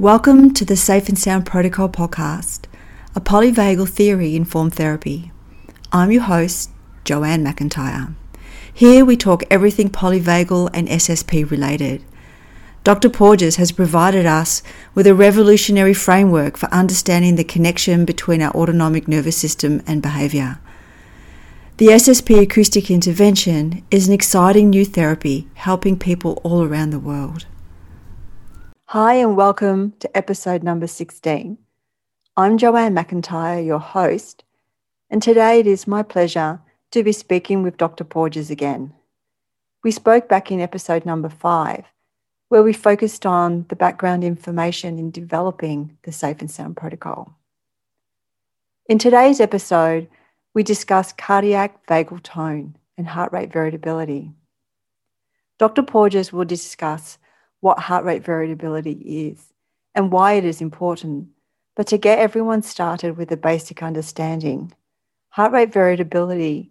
Welcome to the Safe and Sound Protocol podcast, a polyvagal theory informed therapy. I'm your host, Joanne McIntyre. Here we talk everything polyvagal and SSP related. Dr. Porges has provided us with a revolutionary framework for understanding the connection between our autonomic nervous system and behavior. The SSP acoustic intervention is an exciting new therapy helping people all around the world. Hi, and welcome to episode number 16. I'm Joanne McIntyre, your host, and today it is my pleasure to be speaking with Dr. Porges again. We spoke back in episode number five, where we focused on the background information in developing the Safe and Sound protocol. In today's episode, we discuss cardiac vagal tone and heart rate variability. Dr. Porges will discuss what heart rate variability is and why it is important. But to get everyone started with a basic understanding, heart rate variability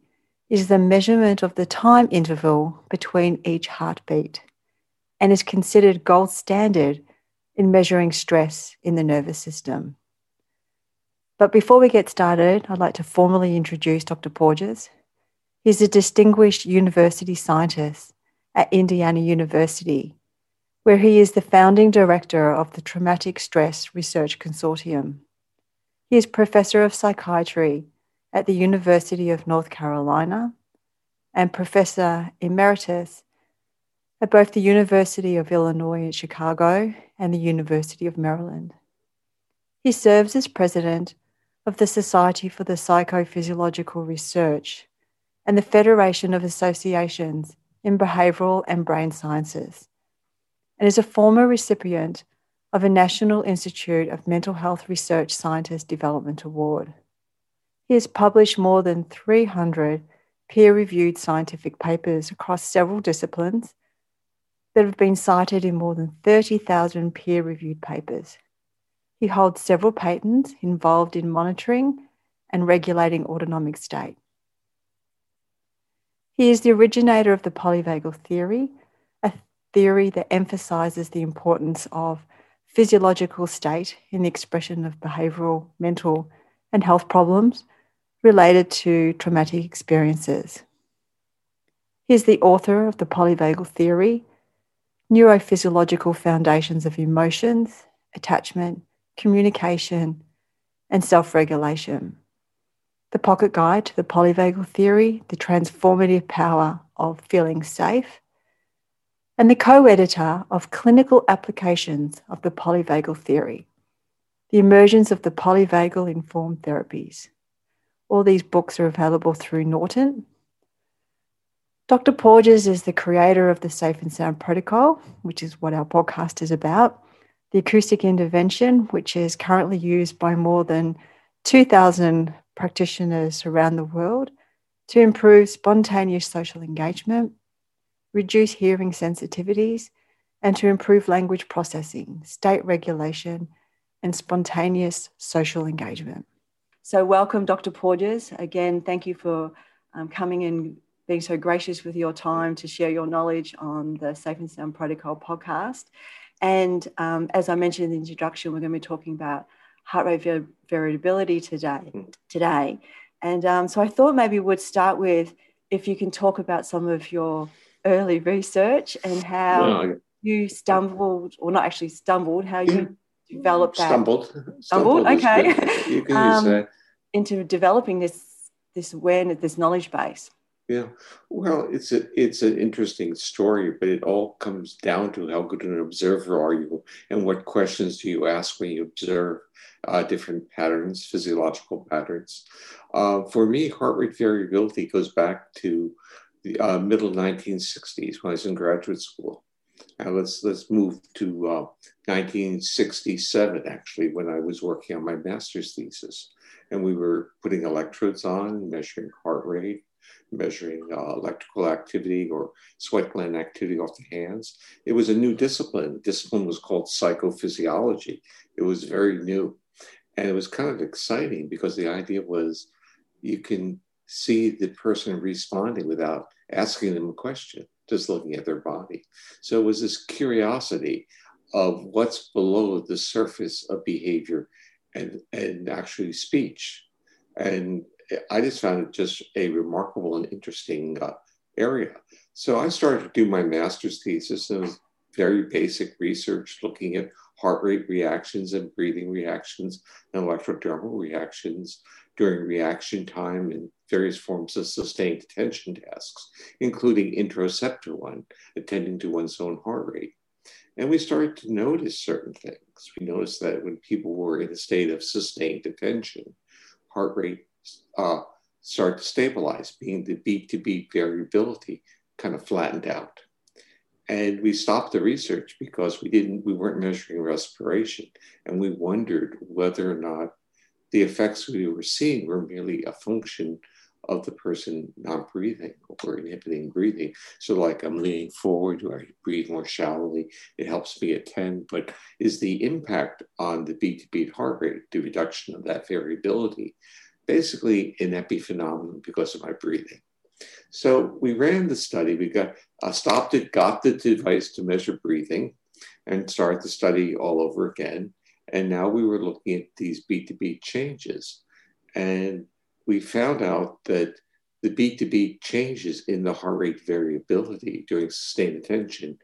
is the measurement of the time interval between each heartbeat and is considered gold standard in measuring stress in the nervous system. But before we get started, I'd like to formally introduce Dr. Porges. He's a distinguished university scientist at Indiana University where he is the founding director of the Traumatic Stress Research Consortium. He is professor of psychiatry at the University of North Carolina and professor emeritus at both the University of Illinois in Chicago and the University of Maryland. He serves as president of the Society for the Psychophysiological Research and the Federation of Associations in Behavioral and Brain Sciences and is a former recipient of a National Institute of Mental Health Research Scientist Development Award. He has published more than 300 peer reviewed scientific papers across several disciplines that have been cited in more than 30,000 peer reviewed papers. He holds several patents involved in monitoring and regulating autonomic state. He is the originator of the polyvagal theory theory that emphasizes the importance of physiological state in the expression of behavioral, mental, and health problems related to traumatic experiences. He is the author of the polyvagal theory, neurophysiological foundations of emotions, attachment, communication, and self regulation. The pocket guide to the polyvagal theory, the transformative power of feeling safe, and the co editor of Clinical Applications of the Polyvagal Theory, The Emergence of the Polyvagal Informed Therapies. All these books are available through Norton. Dr. Porges is the creator of the Safe and Sound Protocol, which is what our podcast is about, the acoustic intervention, which is currently used by more than 2,000 practitioners around the world to improve spontaneous social engagement reduce hearing sensitivities, and to improve language processing, state regulation, and spontaneous social engagement. So, welcome, Dr. Porges. Again, thank you for um, coming and being so gracious with your time to share your knowledge on the Safe and Sound Protocol podcast. And um, as I mentioned in the introduction, we're going to be talking about heart rate variability today. Today, and um, so I thought maybe we'd start with if you can talk about some of your early research and how you stumbled, or not actually stumbled, how you developed that. Stumbled. Stumbled, stumbled okay. You can um, use that. Into developing this this awareness, this knowledge base. Yeah, well, it's a it's an interesting story, but it all comes down to how good an observer are you, and what questions do you ask when you observe uh, different patterns, physiological patterns. Uh, for me, heart rate variability goes back to the uh, middle 1960s when I was in graduate school. Now let's let's move to uh, 1967 actually when I was working on my master's thesis, and we were putting electrodes on, measuring heart rate, measuring uh, electrical activity or sweat gland activity off the hands. It was a new discipline. Discipline was called psychophysiology. It was very new, and it was kind of exciting because the idea was you can see the person responding without asking them a question, just looking at their body. So it was this curiosity of what's below the surface of behavior and, and actually speech. And I just found it just a remarkable and interesting uh, area. So I started to do my master's thesis was very basic research looking at heart rate reactions and breathing reactions and electrodermal reactions during reaction time and various forms of sustained attention tasks, including interoceptor one, attending to one's own heart rate. And we started to notice certain things. We noticed that when people were in a state of sustained attention, heart rate uh, started to stabilize, being the beat to beat variability kind of flattened out. And we stopped the research because we didn't, we weren't measuring respiration. And we wondered whether or not the effects we were seeing were merely a function of the person not breathing or inhibiting breathing. So, like I'm leaning forward, or I breathe more shallowly, it helps me attend. But is the impact on the beat to beat heart rate, the reduction of that variability, basically an epiphenomenon because of my breathing? So we ran the study. We got uh, stopped it, got the device to measure breathing, and started the study all over again. And now we were looking at these beat to beat changes, and we found out that the beat to beat changes in the heart rate variability during sustained attention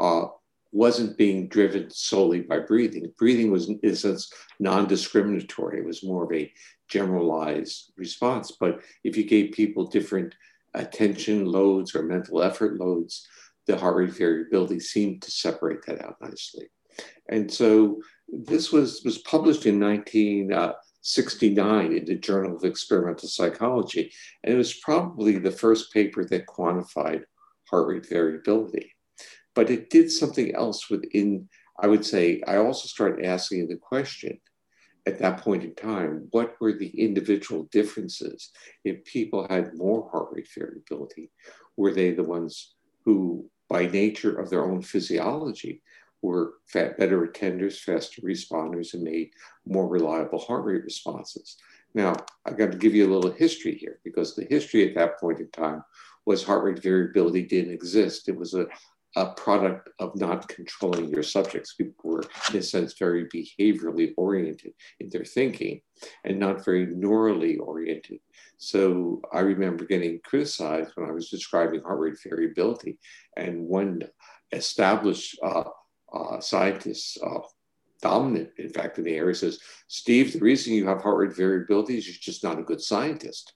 uh, wasn't being driven solely by breathing. Breathing was, in a sense, non discriminatory. It was more of a generalized response. But if you gave people different attention loads or mental effort loads, the heart rate variability seemed to separate that out nicely. And so this was, was published in 1969 in the Journal of Experimental Psychology. And it was probably the first paper that quantified heart rate variability. But it did something else within, I would say, I also started asking the question at that point in time, what were the individual differences? If people had more heart rate variability, were they the ones who, by nature of their own physiology, were better attenders, faster responders, and made more reliable heart rate responses? Now, I've got to give you a little history here because the history at that point in time was heart rate variability didn't exist. It was a, a product of not controlling your subjects. People were, in a sense, very behaviorally oriented in their thinking and not very neurally oriented. So I remember getting criticized when I was describing heart rate variability. And one established uh, uh, scientist, uh, dominant, in fact, in the area, says, Steve, the reason you have heart rate variability is you're just not a good scientist.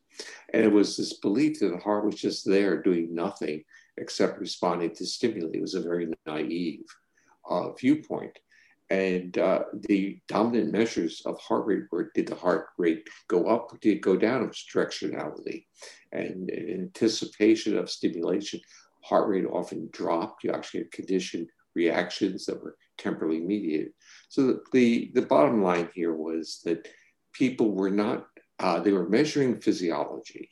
And it was this belief that the heart was just there doing nothing except responding to stimuli. It was a very naive uh, viewpoint. And uh, the dominant measures of heart rate were did the heart rate go up or did it go down? It was directionality. And in anticipation of stimulation, heart rate often dropped. You actually had conditioned reactions that were temporally mediated. So the, the bottom line here was that people were not, uh, they were measuring physiology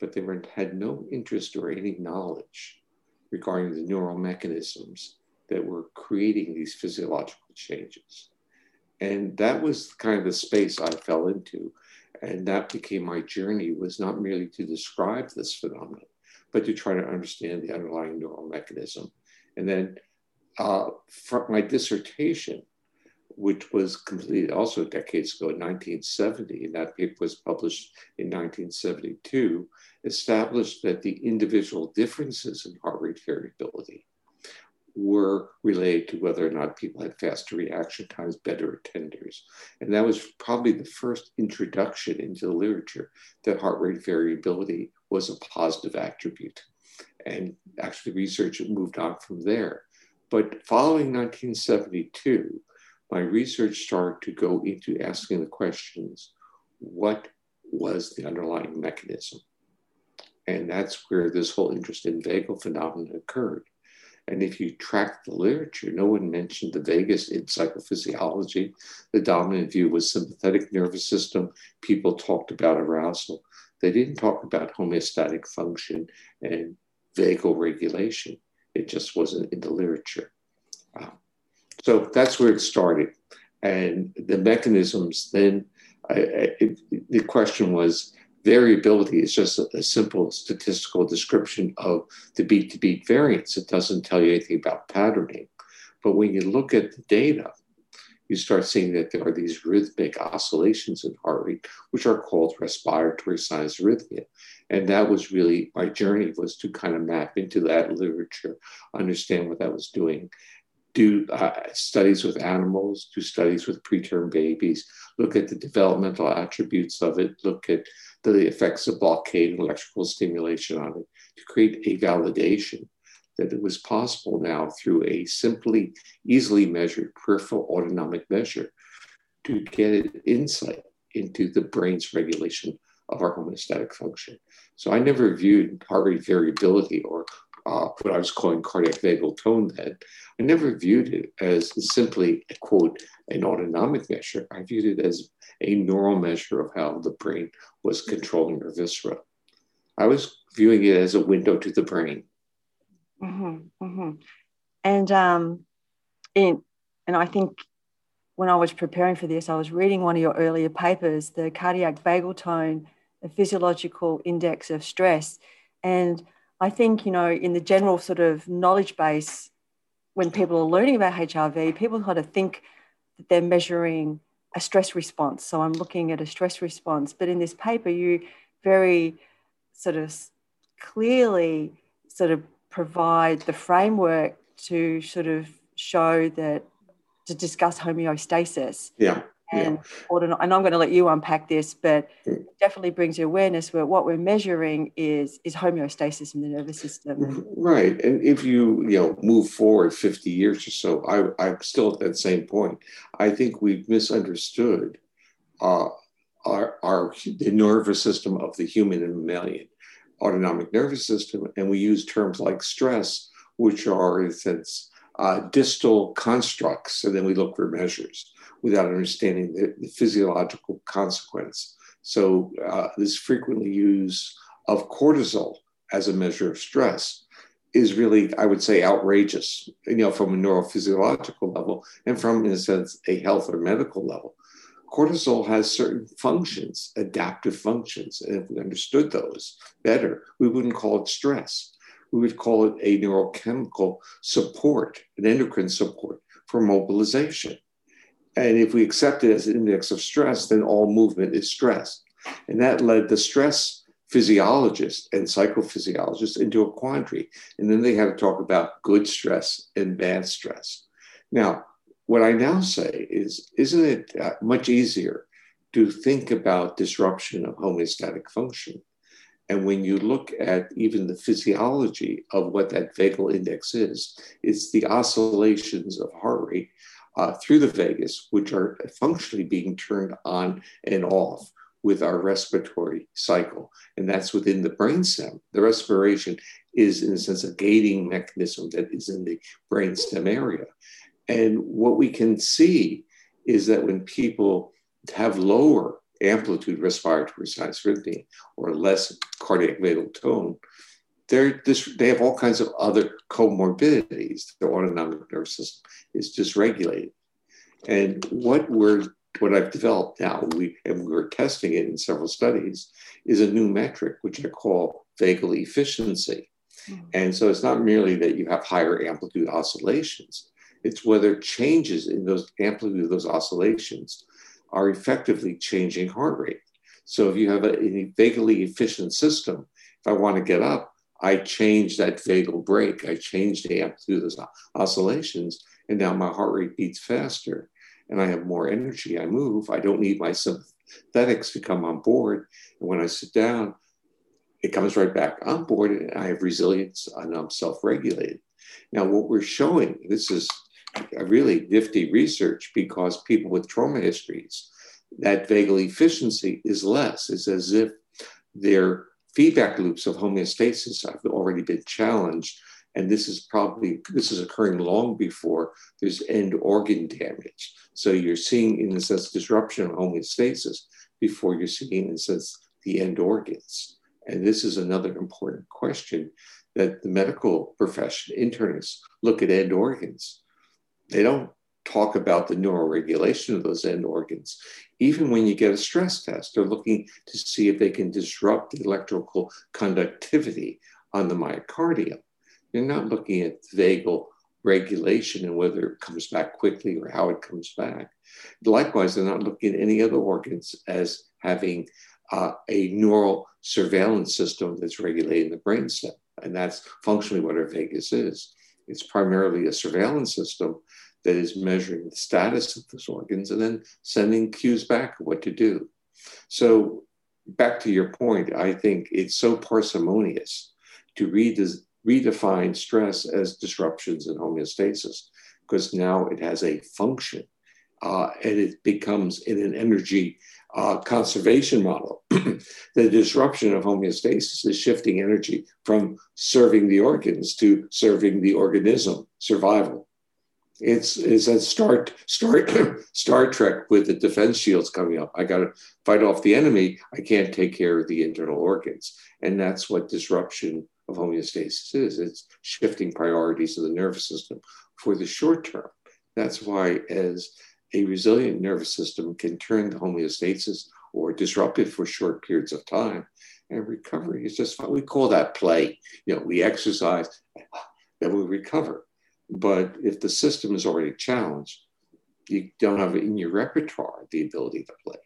but they were, had no interest or any knowledge regarding the neural mechanisms that were creating these physiological changes. And that was kind of the space I fell into. And that became my journey was not merely to describe this phenomenon, but to try to understand the underlying neural mechanism. And then uh, from my dissertation which was completed also decades ago in 1970, and that paper was published in 1972, established that the individual differences in heart rate variability were related to whether or not people had faster reaction times, better attenders. And that was probably the first introduction into the literature that heart rate variability was a positive attribute. And actually, research moved on from there. But following 1972, my research started to go into asking the questions what was the underlying mechanism? And that's where this whole interest in vagal phenomena occurred. And if you track the literature, no one mentioned the vagus in psychophysiology. The dominant view was sympathetic nervous system. People talked about arousal. They didn't talk about homeostatic function and vagal regulation. It just wasn't in the literature. Wow. So that's where it started. And the mechanisms then, I, I, the question was variability is just a, a, simple statistical description of the beat to beat variance. It doesn't tell you anything about patterning. But when you look at the data, you start seeing that there are these rhythmic oscillations in heart rate, which are called respiratory sinus arrhythmia. And that was really my journey was to kind of map into that literature, understand what that was doing, do uh, studies with animals, do studies with preterm babies, look at the developmental attributes of it, look at the effects of blockade and electrical stimulation on it to create a validation that it was possible now through a simply, easily measured peripheral autonomic measure to get insight into the brain's regulation of our homeostatic function. So I never viewed heart rate variability or uh, what I was calling cardiac vagal tone then. I never viewed it as simply, a quote, an autonomic measure. I viewed it as a neural measure of how the brain was controlling our viscera. I was viewing it as a window to the brain. Mm-hmm, mm-hmm. And um, in, and I think when I was preparing for this, I was reading one of your earlier papers, the cardiac vagal tone, the physiological index of stress. And I think, you know, in the general sort of knowledge base, when people are learning about HRV, people kind of think that they're measuring a stress response. So I'm looking at a stress response. But in this paper, you very sort of clearly sort of provide the framework to sort of show that to discuss homeostasis. Yeah. And, yeah. and I'm going to let you unpack this, but it definitely brings awareness where what we're measuring is is homeostasis in the nervous system. Right. And if you, you know, move forward 50 years or so, I, I'm still at that same point. I think we've misunderstood uh, our, our the nervous system of the human and mammalian autonomic nervous system, and we use terms like stress, which are, in a sense, uh, distal constructs, and then we look for measures without understanding the, the physiological consequence. So, uh, this frequently use of cortisol as a measure of stress is really, I would say, outrageous, you know, from a neurophysiological level and from, in a sense, a health or medical level cortisol has certain functions, adaptive functions. And if we understood those better, we wouldn't call it stress. We would call it a neurochemical support, an endocrine support for mobilization. And if we accept it as an index of stress, then all movement is stress. And that led the stress physiologists and psychophysiologists into a quandary. And then they had to talk about good stress and bad stress. Now, what I now say is, isn't it uh, much easier to think about disruption of homeostatic function? And when you look at even the physiology of what that vagal index is, it's the oscillations of heart rate uh, through the vagus, which are functionally being turned on and off with our respiratory cycle. And that's within the brainstem. The respiration is, in a sense, a gating mechanism that is in the brainstem area. And what we can see is that when people have lower amplitude respiratory sinus arrhythmia or less cardiac vagal tone, they're this, they have all kinds of other comorbidities. Their autonomic nervous system is dysregulated. And what we're what I've developed now, we and we are testing it in several studies, is a new metric which I call vagal efficiency. Mm-hmm. And so it's not merely that you have higher amplitude oscillations, it's whether changes in those amplitude of those oscillations are effectively changing heart rate. So if you have a, a vagally efficient system, if I want to get up, I change that vagal brake, I change the amplitude of those oscillations, and now my heart rate beats faster and I have more energy. I move. I don't need my sympathetics to come on board. And when I sit down, it comes right back on board and I have resilience and I'm self regulated. Now, what we're showing, this is really nifty research because people with trauma histories, that vagal efficiency is less. It's as if their feedback loops of homeostasis have already been challenged. And this is probably, this is occurring long before there's end organ damage. So you're seeing, in a sense, disruption of homeostasis before you're seeing, in a sense, the end organs. And this is another important question that the medical profession, internists, look at end organs they don't talk about the neuroregulation of those end organs. Even when you get a stress test, they're looking to see if they can disrupt the electrical conductivity on the myocardium. They're not looking at vagal regulation and whether it comes back quickly or how it comes back. Likewise, they're not looking at any other organs as having uh, a neural surveillance system that's regulating the brainstem. And that's functionally what our vagus is. It's primarily a surveillance system that is measuring the status of those organs and then sending cues back what to do. So, back to your point, I think it's so parsimonious to redefine stress as disruptions in homeostasis because now it has a function and it becomes in an energy uh, conservation model. the disruption of homeostasis is shifting energy from serving the organs to serving the organism, survival. It's, it's a Star, Star, Star Trek with the defense shields coming up. I got to fight off the enemy. I can't take care of the internal organs. And that's what disruption of homeostasis is it's shifting priorities of the nervous system for the short term. That's why, as a resilient nervous system can turn the homeostasis or disrupt it for short periods of time. And recovery is just what We call that play. You know, we exercise, then we recover. But if the system is already challenged, you don't have in your repertoire the ability to play.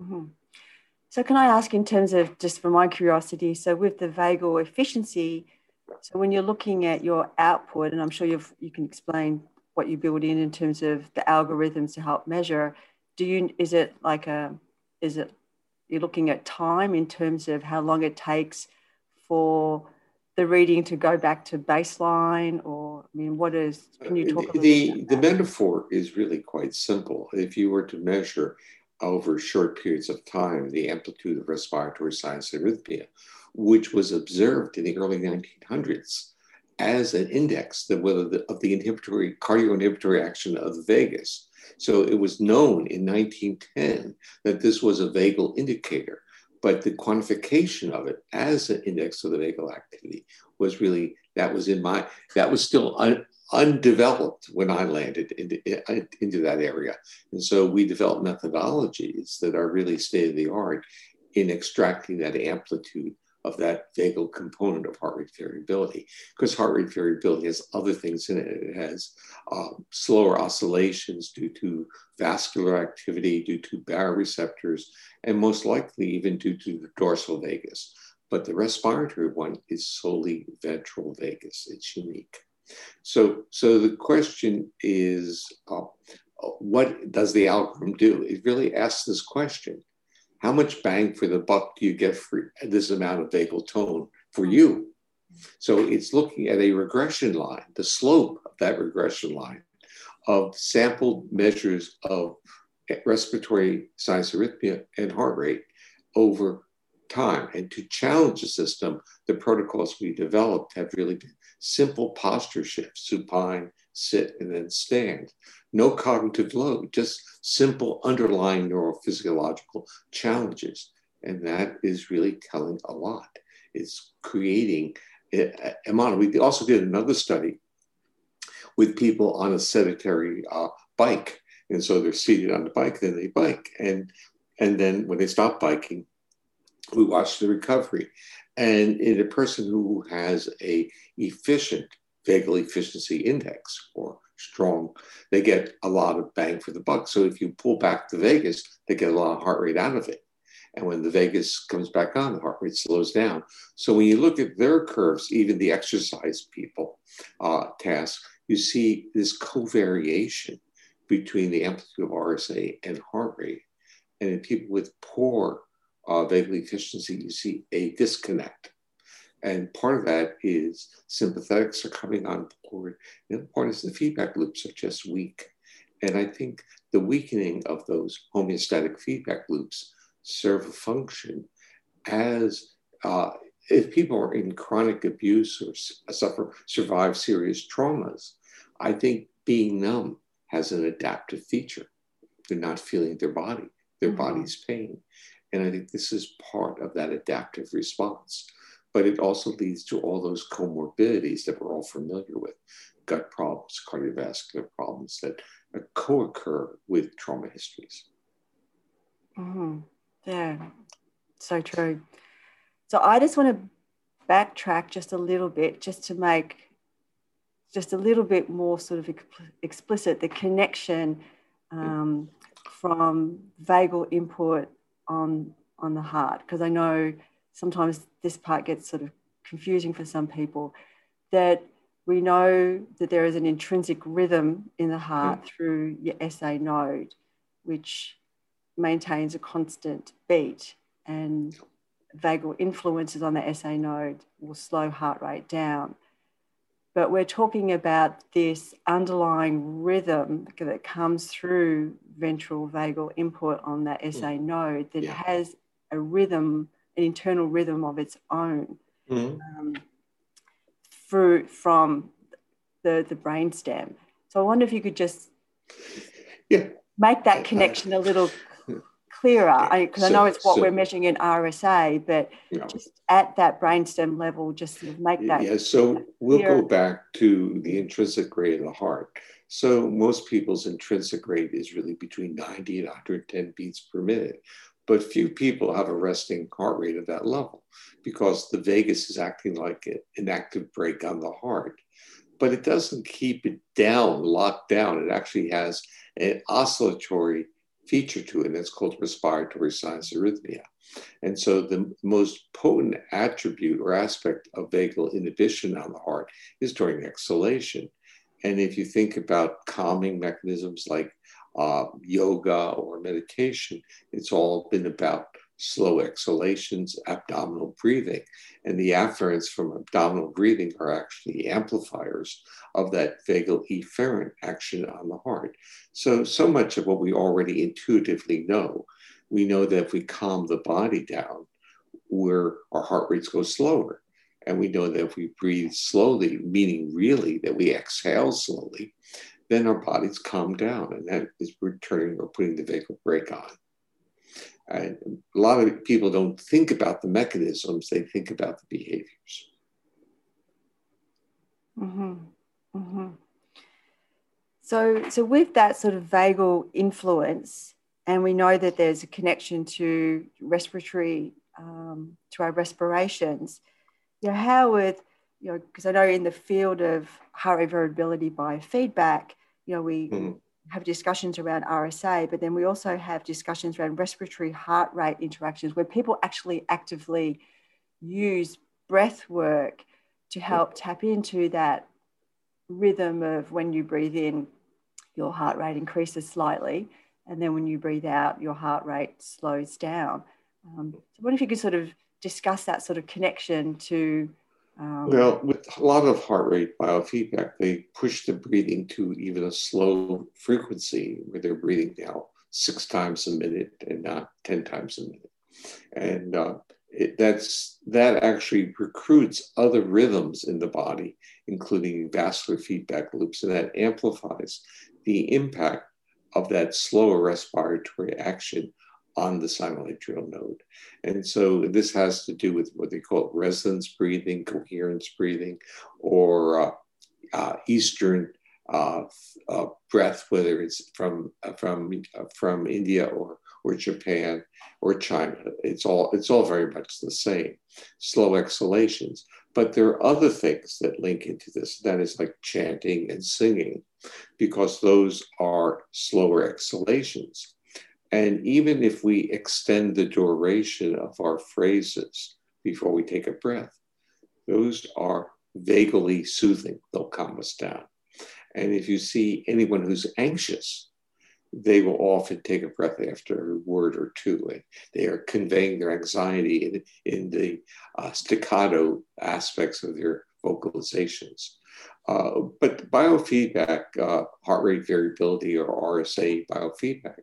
Mm-hmm. So, can I ask, in terms of just for my curiosity, so with the vagal efficiency, so when you're looking at your output, and I'm sure you've, you can explain what you build in in terms of the algorithms to help measure. Do you is it like a is it you're looking at time in terms of how long it takes for the reading to go back to baseline? Or i mean what is can you uh, talk about? the the metaphor is really quite simple. If you were to measure over short periods of time the amplitude of respiratory sinus arrhythmia which was observed in the early 1900s as an index the, the, of the inhibitory cardio-inhibitory action of the vagus. So it was known in 1910 that this was a vagal indicator, but the quantification of it as an index of the vagal activity was really that was in my that was still un, undeveloped when I landed into, into that area, and so we developed methodologies that are really state of the art in extracting that amplitude of that vagal component of heart rate variability because heart rate variability has other things in it. It has um, slower oscillations due to vascular activity, due to baroreceptors, and most likely even due to the dorsal vagus. But the respiratory one is solely ventral vagus. It's unique. So, so the question is, uh, what does the algorithm do? It really asks this question how much bang for the buck do you get for this amount of vagal tone for you? So it's looking at a regression line, the slope of that regression line of sampled measures of respiratory sinus arrhythmia and heart rate over time. And to challenge the system, the protocols we developed have really been simple posture shifts, supine, sit, and then stand no cognitive load, just simple underlying neurophysiological challenges. And that is really telling a lot. It's creating a, a model. We also did another study with people on a sedentary uh, bike. And so they're seated on the bike, then they bike. And, and then when they stop biking, we watch the recovery. And in a person who has a efficient vagal efficiency index or strong, they get a lot of bang for the buck. So if you pull back the vagus, they get a lot of heart rate out of it. And when the vagus comes back on, the heart rate slows down. So when you look at their curves, even the exercise people uh, tasks, you see this covariation between the amplitude of RSA and heart rate. And in people with poor uh, vagal efficiency, you see a disconnect. And part of that is sympathetics are coming on board. The other part is the feedback loops are just weak. And I think the weakening of those homeostatic feedback loops serve a function as uh, if people are in chronic abuse or suffer, survive serious traumas, I think being numb has an adaptive feature. They're not feeling their body, their mm-hmm. body's pain. And I think this is part of that adaptive response but it also leads to all those comorbidities that we're all familiar with gut problems, cardiovascular problems that co occur with trauma histories. Mm-hmm. Yeah, so true. So I just want to backtrack just a little bit just to make just a little bit more sort of explicit the connection um, from vagal input on on the heart because I know sometimes this part gets sort of confusing for some people that we know that there is an intrinsic rhythm in the heart mm. through your SA node, which maintains a constant beat, and vagal influences on the SA node will slow heart rate down. But we're talking about this underlying rhythm that comes through ventral vagal input on that SA mm. node that yeah. has a rhythm, an internal rhythm of its own. Mm. Um, through from the, the brain stem. So I wonder if you could just yeah. make that connection a little clearer because I, so, I, know it's what so, we're measuring in RSA, but just at that brainstem level, just sort of make that. Yeah, so we'll go back to the intrinsic rate of the heart. So most people's intrinsic rate is really between 90 and 110 beats per minute. But few people have a resting heart rate of that level because the vagus is acting like an active brake on the heart. But it doesn't keep it down, locked down. It actually has an oscillatory feature to it, and it's called respiratory sinus arrhythmia. And so the most potent attribute or aspect of vagal inhibition on the heart is during exhalation. And if you think about calming mechanisms like uh, yoga or meditation, it's all been about slow exhalations, abdominal breathing. And the afferents from abdominal breathing are actually amplifiers of that vagal efferent action on the heart. So, so much of what we already intuitively know, we know that if we calm the body down, where our heart rates go slower. And we know that if we breathe slowly, meaning really that we exhale slowly, then our bodies calm down, and that is returning or putting the vagal brake on. And a lot of people don't think about the mechanisms, they think about the behaviors. Mm-hmm. Mm-hmm. So, so with that sort of vagal influence, and we know that there's a connection to respiratory, um, to our respirations. You know, how would you know? Because I know in the field of heart variability biofeedback, you know, we mm. have discussions around RSA, but then we also have discussions around respiratory heart rate interactions where people actually actively use breath work to help tap into that rhythm of when you breathe in, your heart rate increases slightly, and then when you breathe out, your heart rate slows down. Um, so, what if you could sort of discuss that sort of connection to um, well, with a lot of heart rate biofeedback, they push the breathing to even a slow frequency where they're breathing now six times a minute and not 10 times a minute. And uh, it, that's that actually recruits other rhythms in the body, including vascular feedback loops, and that amplifies the impact of that slower respiratory action on the sinoatrial node. And so this has to do with what they call resonance breathing, coherence breathing, or uh, uh, Eastern uh, uh breath, whether it's from uh, from uh, from India or or Japan or China. It's all it's all very much the same. Slow exhalations. But there are other things that link into this. That is like chanting and singing, because those are slower exhalations. And even if we extend the duration of our phrases before we take a breath, those are vagally soothing. They'll calm us down. And if you see anyone who's anxious, they will often take a breath after a word or two. And they are conveying their anxiety in, in the uh, staccato aspects of their vocalizations. Uh, but biofeedback, uh, heart rate variability, or RSA biofeedback,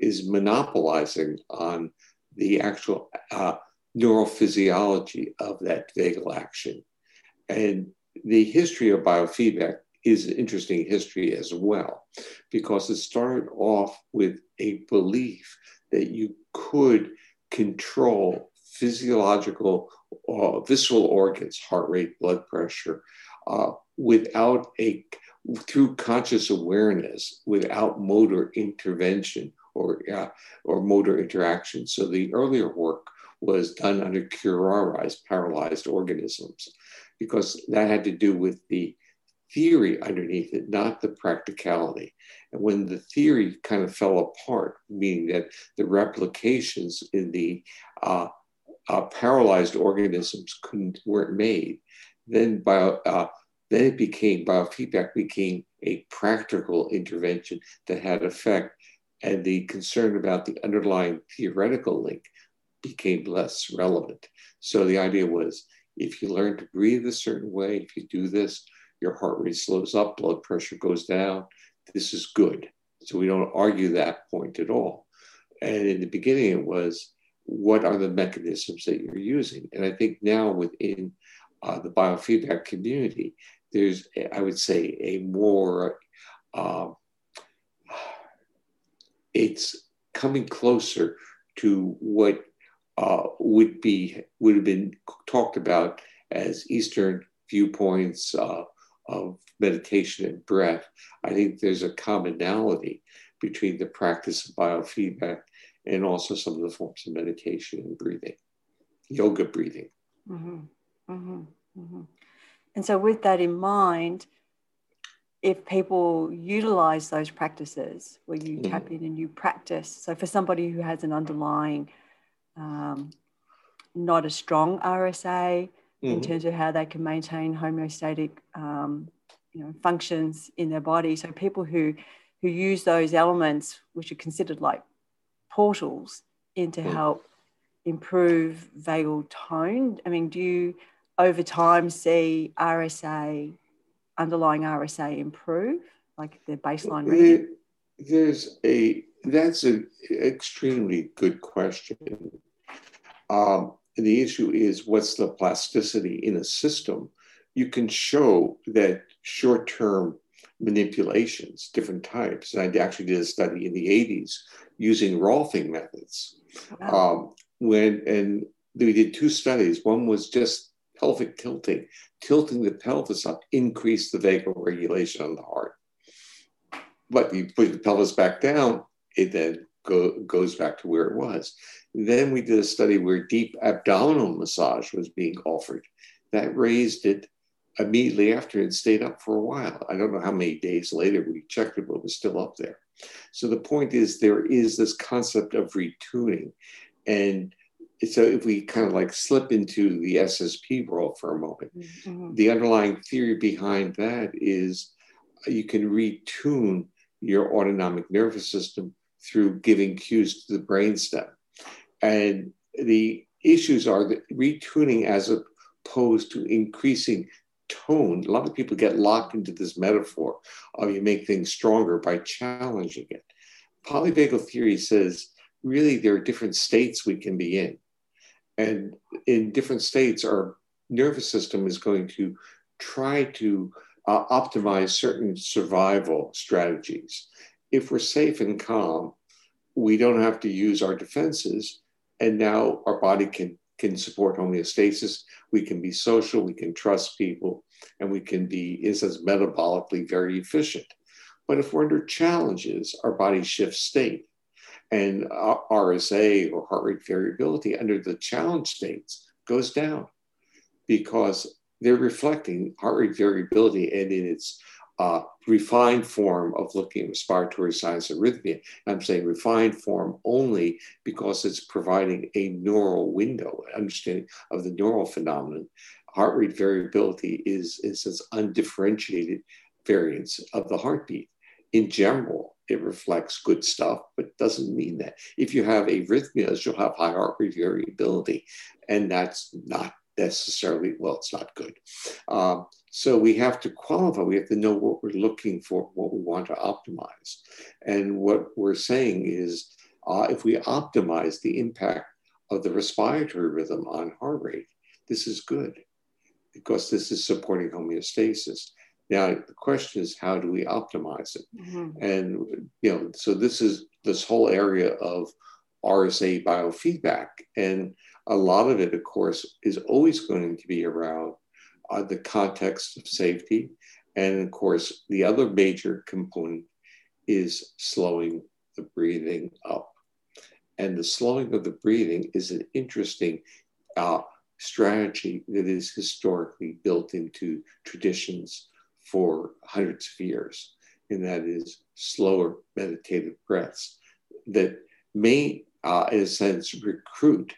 is monopolizing on the actual uh, neurophysiology of that vagal action. And the history of biofeedback is an interesting history as well, because it started off with a belief that you could control physiological uh, visceral organs, heart rate, blood pressure, uh, without a through conscious awareness, without motor intervention or, uh, or motor interaction. So the earlier work was done under curarized, paralyzed organisms, because that had to do with the theory underneath it, not the practicality. And when the theory kind of fell apart, meaning that the replications in the uh, uh, paralyzed organisms couldn't weren't made, then bio, uh, then it became biofeedback became a practical intervention that had effect, and the concern about the underlying theoretical link became less relevant. So the idea was if you learn to breathe a certain way, if you do this, your heart rate slows up, blood pressure goes down. This is good. So we don't argue that point at all. And in the beginning, it was what are the mechanisms that you're using? And I think now within uh, the biofeedback community, there's, I would say, a more, uh, it's coming closer to what uh, would be would have been talked about as Eastern viewpoints uh, of meditation and breath. I think there's a commonality between the practice of biofeedback and also some of the forms of meditation and breathing, yoga breathing. Mm-hmm. Mm-hmm. Mm-hmm. And so, with that in mind, if people utilize those practices where you mm-hmm. tap in and you practice, so for somebody who has an underlying um, not a strong RSA mm-hmm. in terms of how they can maintain homeostatic um, you know, functions in their body. So people who who use those elements, which are considered like portals, into mm-hmm. help improve vagal tone. I mean, do you over time see RSA, underlying RSA improve, like their baseline reading? There's a that's an extremely good question. Um, the issue is what's the plasticity in a system? You can show that short term manipulations, different types. And I actually did a study in the 80s using Rolfing methods. Wow. Um, when and we did two studies. One was just pelvic tilting, tilting the pelvis up, increased the vagal regulation on the heart. But you put the pelvis back down, it then go, goes back to where it was. Then we did a study where deep abdominal massage was being offered. That raised it immediately after it stayed up for a while. I don't know how many days later we checked it, but it was still up there. So the point is, there is this concept of retuning. And so if we kind of like slip into the SSP world for a moment, mm-hmm. the underlying theory behind that is you can retune your autonomic nervous system through giving cues to the brainstem. And the issues are that retuning as opposed to increasing tone. A lot of people get locked into this metaphor of you make things stronger by challenging it. Polyvagal theory says really there are different states we can be in. And in different states, our nervous system is going to try to uh, optimize certain survival strategies. If we're safe and calm, we don't have to use our defenses. And now our body can, can support homeostasis. We can be social, we can trust people, and we can be, in sense, metabolically very efficient. But if we're under challenges, our body shifts state. And RSA or heart rate variability under the challenge states goes down because they're reflecting heart rate variability and in its uh, refined form of looking at respiratory sinus arrhythmia. I'm saying refined form only because it's providing a neural window, understanding of the neural phenomenon. Heart rate variability is, is this undifferentiated variance of the heartbeat. In general, it reflects good stuff, but doesn't mean that. If you have arrhythmias, you'll have high heart rate variability, and that's not necessarily, well, it's not good. Um, so we have to qualify, we have to know what we're looking for, what we want to optimize. And what we're saying is uh, if we optimize the impact of the respiratory rhythm on heart rate, this is good because this is supporting homeostasis. Now the question is how do we optimize it? Mm-hmm. And you know, so this is this whole area of RSA biofeedback. And a lot of it, of course, is always going to be around uh, the context of safety. And of course, the other major component is slowing the breathing up. And the slowing of the breathing is an interesting uh, strategy that is historically built into traditions for hundreds of years, and that is slower meditative breaths that may, uh, in a sense, recruit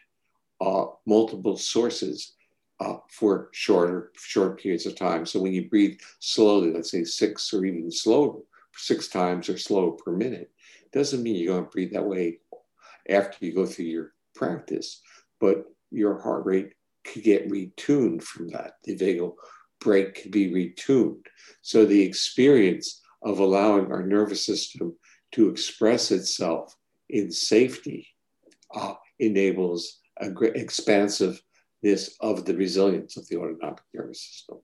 uh, multiple sources uh, for shorter short periods of time. So when you breathe slowly, let's say six or even slower, six times or slower per minute, doesn't mean you're going to breathe that way after you go through your practice, but your heart rate could get retuned from that. The vagal brake can be retuned. So the experience of allowing our nervous system to express itself in safety uh, enables a great expansiveness of the resilience of the autonomic nervous system.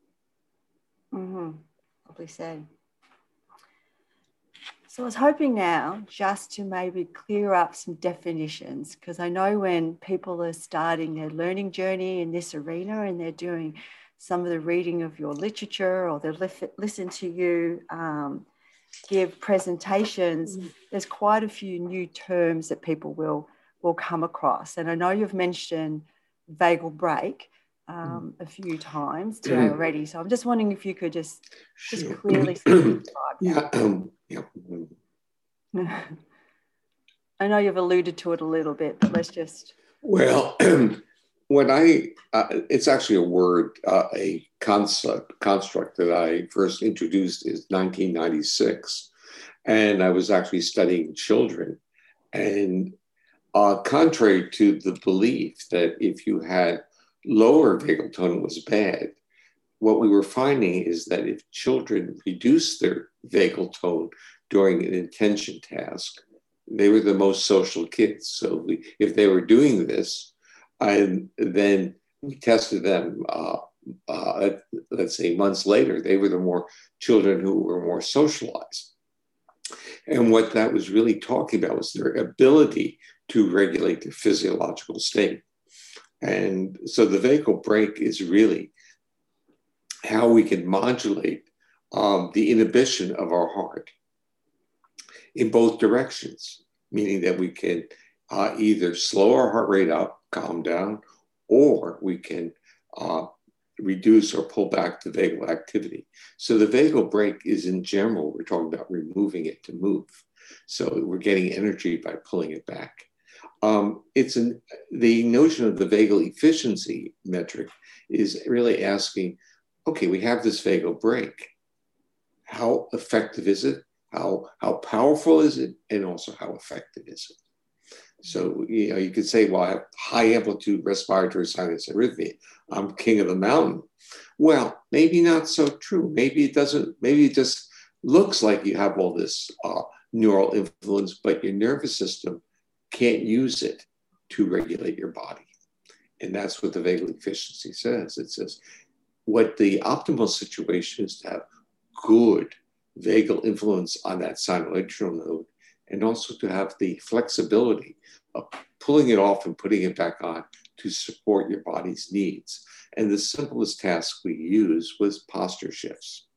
Mm-hmm. Probably said. So I was hoping now just to maybe clear up some definitions because I know when people are starting their learning journey in this arena and they're doing some of the reading of your literature or they listen to you um, give presentations, mm. there's quite a few new terms that people will will come across. And I know you've mentioned vagal brake. um, mm. a few times today mm. already. So I'm just wondering if you could just just sure. clearly describe. yeah. Um, yeah. I know you've alluded to it a little bit, but let's just. Well, when I, uh, it's actually a word, uh, a concept, construct that I first introduced is 1996. And I was actually studying children. And uh, contrary to the belief that if you had lower vagal tone was bad, what we were finding is that if children reduced their vagal tone during an intention task, they were the most social kids. So if they were doing this, and then we tested them, uh, uh, let's say months later, they were the more children who were more socialized. And what that was really talking about was their ability to regulate their physiological state. And so the vagal brake is really how we can modulate um, the inhibition of our heart in both directions, meaning that we can uh, either slow our heart rate up, calm down, or we can uh, reduce or pull back the vagal activity. So the vagal brake is in general, we're talking about removing it to move. So we're getting energy by pulling it back. Um, it's an, the notion of the vagal efficiency metric is really asking, okay, we have this vagal brake. How effective is it? How, how powerful is it? And also how effective is it? So, you know, you could say, well, I have high amplitude respiratory sinus arrhythmia. I'm king of the mountain. Well, maybe not so true. Maybe it doesn't, maybe it just looks like you have all this uh, neural influence, but your nervous system can't use it to regulate your body. And that's what the vagal efficiency says. It says what the optimal situation is to have good vagal influence on that sinoatrial node and also to have the flexibility of pulling it off and putting it back on to support your body's needs. And the simplest task we use was posture shifts,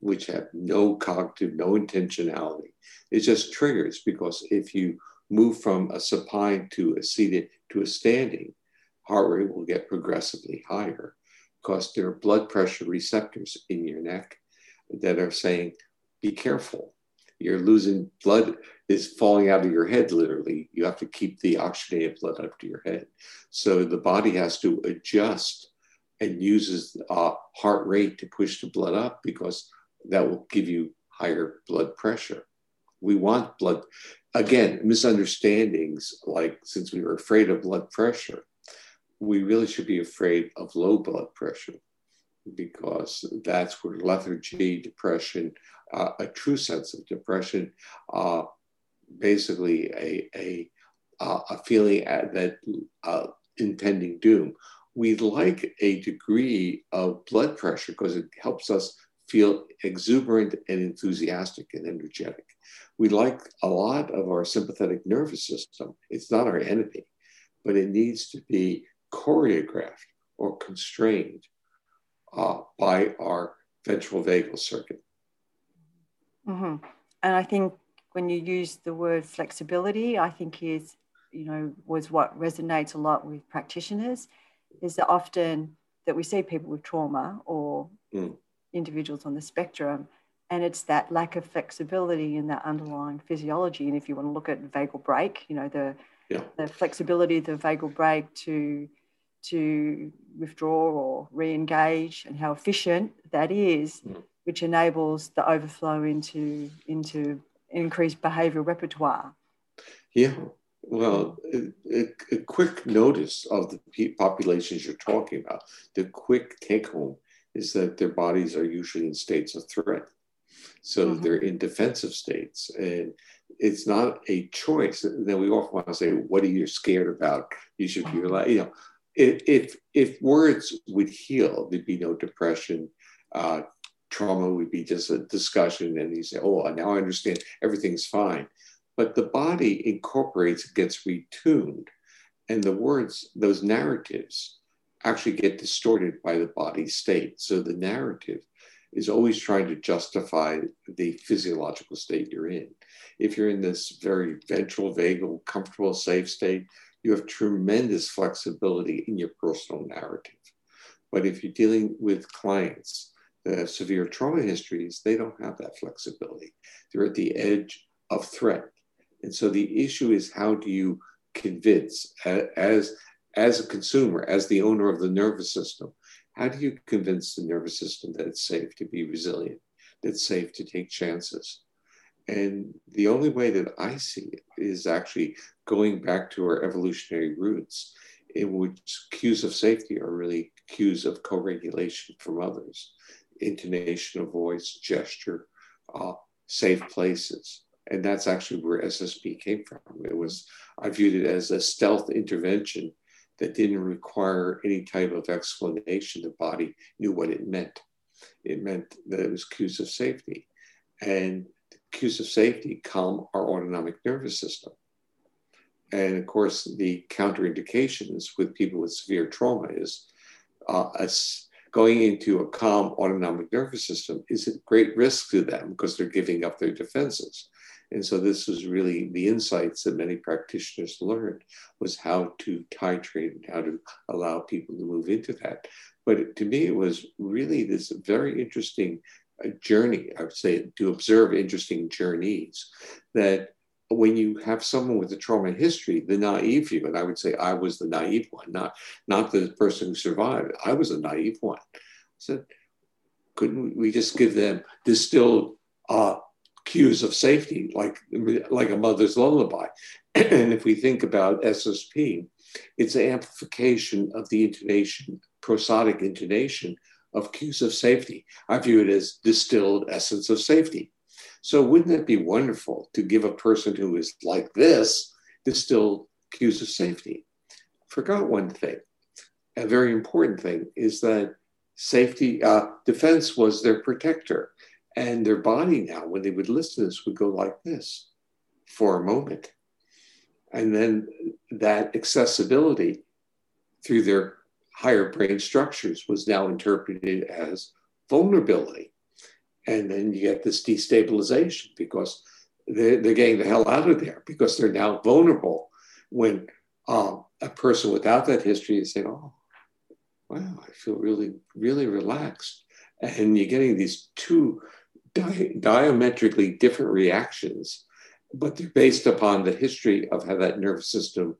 which have no cognitive, no intentionality. It just triggers because if you move from a supine to a seated to a standing, heart rate will get progressively higher because there are blood pressure receptors in your neck that are saying, be careful. You're losing blood is falling out of your head literally. You have to keep the oxygenated blood up to your head. So the body has to adjust and uses uh, heart rate to push the blood up because that will give you higher blood pressure. We want blood, again, misunderstandings like since we were afraid of blood pressure, we really should be afraid of low blood pressure because that's where lethargy, depression, uh, a true sense of depression, uh, basically a, a, a feeling that uh, impending doom. We like a degree of blood pressure because it helps us feel exuberant and enthusiastic and energetic. We like a lot of our sympathetic nervous system. It's not our enemy, but it needs to be choreographed or constrained uh, by our ventral vagal circuit. Mm-hmm. And I think when you use the word flexibility, I think is, you know, was what resonates a lot with practitioners is that often that we see people with trauma or, mm. individuals on the spectrum. And it's that lack of flexibility in that underlying physiology. And if you want to look at vagal brake, you know, the, yeah. the flexibility of the vagal brake to to withdraw or re-engage and how efficient that is, mm. which enables the overflow into into increased behavioral repertoire. Yeah. Well, a, a, quick notice of the populations you're talking about, the quick take home is that their bodies are usually in states of threat. So mm-hmm. they're in defensive states. And it's not a choice. Then we often want to say, what are you scared about? You should be like, you know, if if words would heal, there'd be no depression. Uh, trauma would be just a discussion, and you say, "Oh, now I understand. Everything's fine." But the body incorporates, gets retuned, and the words, those narratives, actually get distorted by the body state. So the narrative is always trying to justify the physiological state you're in. If you're in this very ventral, vagal, comfortable, safe state, you have tremendous flexibility in your personal narrative. But if you're dealing with clients that have severe trauma histories, they don't have that flexibility. They're at the edge of threat. And so the issue is how do you convince, as, as a consumer, as the owner of the nervous system, how do you convince the nervous system that it's safe to be resilient, that it's safe to take chances? And the only way that I see it is actually going back to our evolutionary roots, in which cues of safety are really cues of co regulation from others, intonation of voice, gesture, uh, safe places. And that's actually where SSP came from. It was, I viewed it as a stealth intervention that didn't require any type of explanation. The body knew what it meant. It meant that it was cues of safety. And cues of safety calm our autonomic nervous system. And of course, the counterindications with people with severe trauma is uh, going into a calm autonomic nervous system is a great risk to them because they're giving up their defenses. And so this was really the insights that many practitioners learned was how to titrate and how to allow people to move into that. But to me, it was really this very interesting a journey, I would say, to observe interesting journeys that when you have someone with a trauma history, the naive view, and I would say I was the naive one, not, not the person who survived. I was a naive one. Said, couldn't we just give them distilled uh, cues of safety, like, like a mother's lullaby? and if we think about SSP, it's amplification of the intonation, prosodic intonation of cues of safety. I view it as distilled essence of safety. So wouldn't it be wonderful to give a person who is like this distilled cues of safety? Forgot one thing. A very important thing is that safety, uh, defense was their protector. And their body now, when they would listen to this, would go like this for a moment. And then that accessibility through their higher brain structures was now interpreted as vulnerability. And then you get this destabilization because they're, they're getting the hell out of there because they're now vulnerable. When um, a person without that history is saying, oh, wow, I feel really, really relaxed. And you're getting these two di- diametrically different reactions, but they're based upon the history of how that nervous system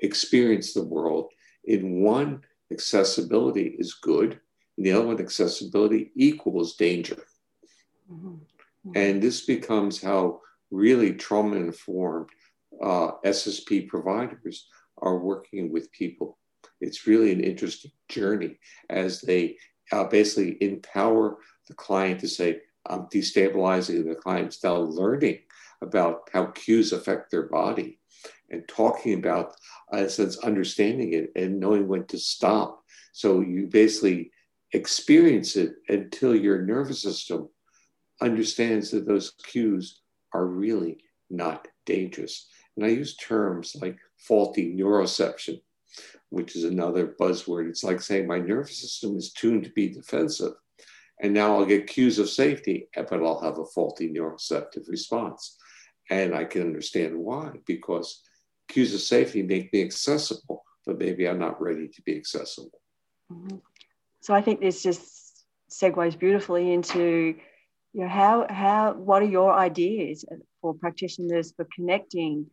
experienced the world. In one, accessibility is good. And the other one, accessibility equals danger. Mm-hmm. And this becomes how really trauma informed uh, SSP providers are working with people. It's really an interesting journey as they uh, basically empower the client to say, I'm destabilizing the client's now learning about how cues affect their body and talking about, uh, sense, understanding it and knowing when to stop. So you basically experience it until your nervous system understands that those cues are really not dangerous. And I use terms like faulty neuroception, which is another buzzword. It's like saying my nervous system is tuned to be defensive. And now I'll get cues of safety, but I'll have a faulty neuroceptive response. And I can understand why, because cues of safety make me accessible, but maybe I'm not ready to be accessible. Mm-hmm. So I think this just segues beautifully into you know how how what are your ideas for practitioners for connecting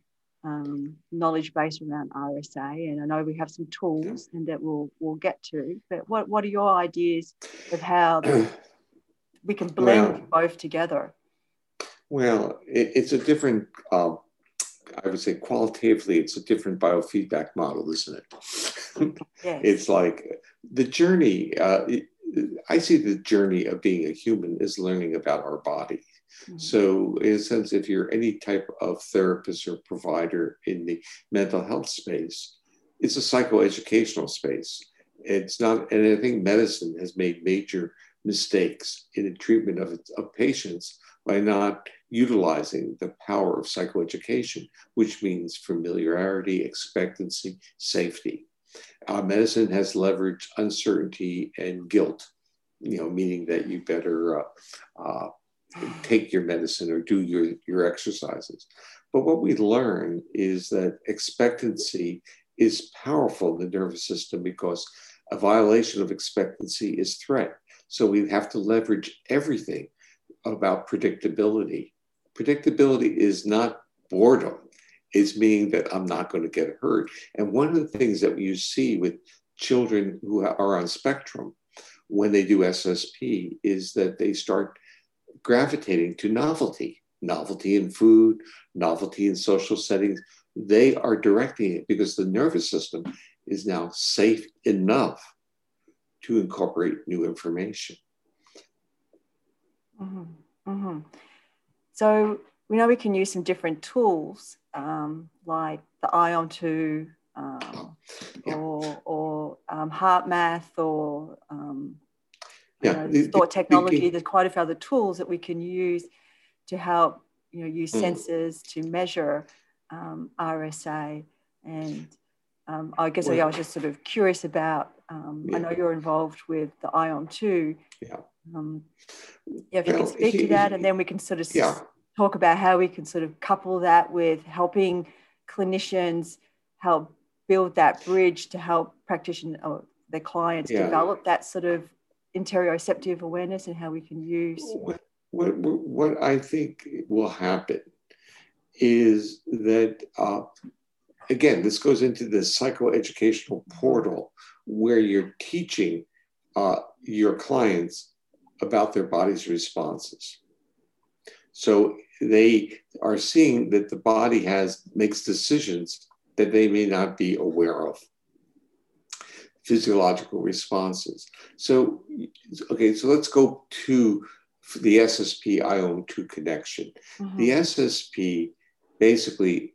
um, knowledge base around RSA, and I know we have some tools and that we'll we'll get to. But what what are your ideas of how we can blend well, both together? Well, it, it's a different. Uh, I would say qualitatively, it's a different biofeedback model, isn't it? yes. It's like the journey. Uh, I see the journey of being a human is learning about our body. Mm-hmm. So, in a sense, if you're any type of therapist or provider in the mental health space, it's a psychoeducational space. It's not, and I think medicine has made major mistakes in the treatment of, of patients by not utilizing the power of psychoeducation, which means familiarity, expectancy, safety. Uh, medicine has leveraged uncertainty and guilt, you know, meaning that you better uh, uh, take your medicine or do your, your exercises. But what we learn is that expectancy is powerful in the nervous system because a violation of expectancy is threat. So we have to leverage everything about predictability. Predictability is not boredom, it's meaning that I'm not going to get hurt. And one of the things that you see with children who are on spectrum when they do SSP is that they start gravitating to novelty, novelty in food, novelty in social settings. They are directing it because the nervous system is now safe enough to incorporate new information. Mm-hmm. Mm-hmm. So we know we can use some different tools um, like the IOM 2 um, yeah. or, or um, HeartMath or um, yeah. you know, thought technology. The, There's quite a few other tools that we can use to help you know use mm. sensors to measure um, RSA. And um, I guess well, I was just sort of curious about. Um, yeah. I know you're involved with the IOM2. Yeah. Um, yeah, if you well, can speak he, to that, and then we can sort of yeah. talk about how we can sort of couple that with helping clinicians help build that bridge to help practitioners or their clients yeah. develop that sort of interoceptive awareness and how we can use. What, what, what I think will happen is that, uh, again, this goes into the psychoeducational portal where you're teaching uh, your clients about their body's responses. So they are seeing that the body has makes decisions that they may not be aware of physiological responses. So, okay, so let's go to the SSP IOM2 connection. Mm-hmm. The SSP basically,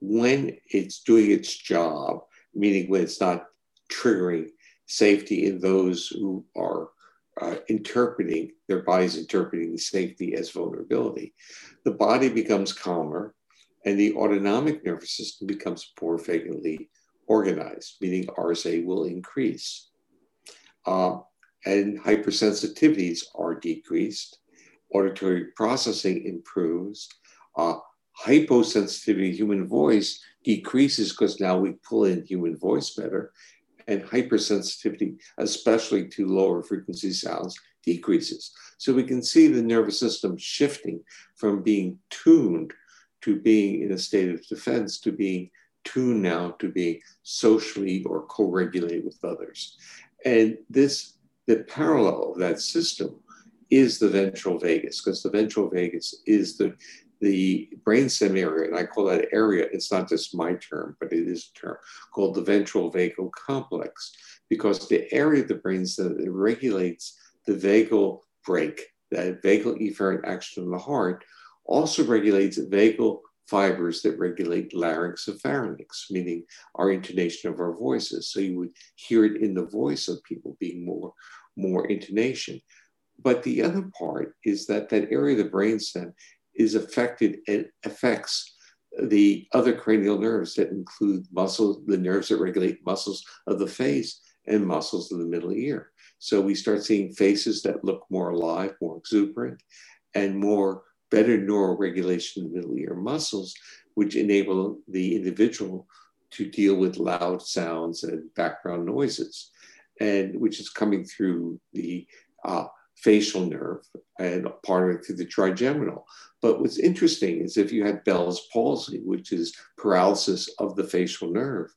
when it's doing its job, meaning when it's not triggering safety in those who are uh, interpreting their body's interpreting safety as vulnerability, the body becomes calmer and the autonomic nervous system becomes more vagally organized, meaning RSA will increase. Uh, and hypersensitivities are decreased. Auditory processing improves. Uh, hyposensitivity, human voice, decreases because now we pull in human voice better. And hypersensitivity, especially to lower frequency sounds, decreases. So we can see the nervous system shifting from being tuned to being in a state of defense to being tuned now to be socially or co-regulated with others. And this, the parallel of that system is the ventral vagus, because the ventral vagus is the the brainstem area, and I call that area, it's not just my term, but it is a term called the ventral vagal complex, because the area of the brainstem that regulates the vagal brake, that vagal efferent action of the heart, also regulates vagal fibers that regulate larynx and pharynx, meaning our intonation of our voices. So you would hear it in the voice of people being more, more intonation. But the other part is that that area of the brainstem is affected and affects the other cranial nerves that include muscles, the nerves that regulate muscles of the face and muscles of the middle ear. So we start seeing faces that look more alive, more exuberant, and more better neural regulation of the middle ear muscles, which enable the individual to deal with loud sounds and background noises, and which is coming through the uh, facial nerve and part of it through the trigeminal. But what's interesting is if you had Bell's palsy, which is paralysis of the facial nerve,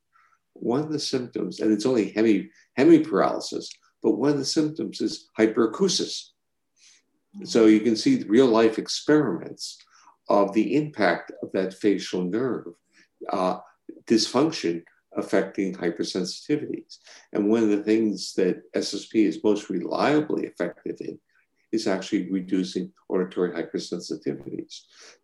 one of the symptoms, and it's only hemi, hemiparalysis, but one of the symptoms is hyperacusis. So you can see real life experiments of the impact of that facial nerve uh, dysfunction affecting hypersensitivities. And one of the things that SSP is most reliably effective in is actually reducing auditory hypersensitivities.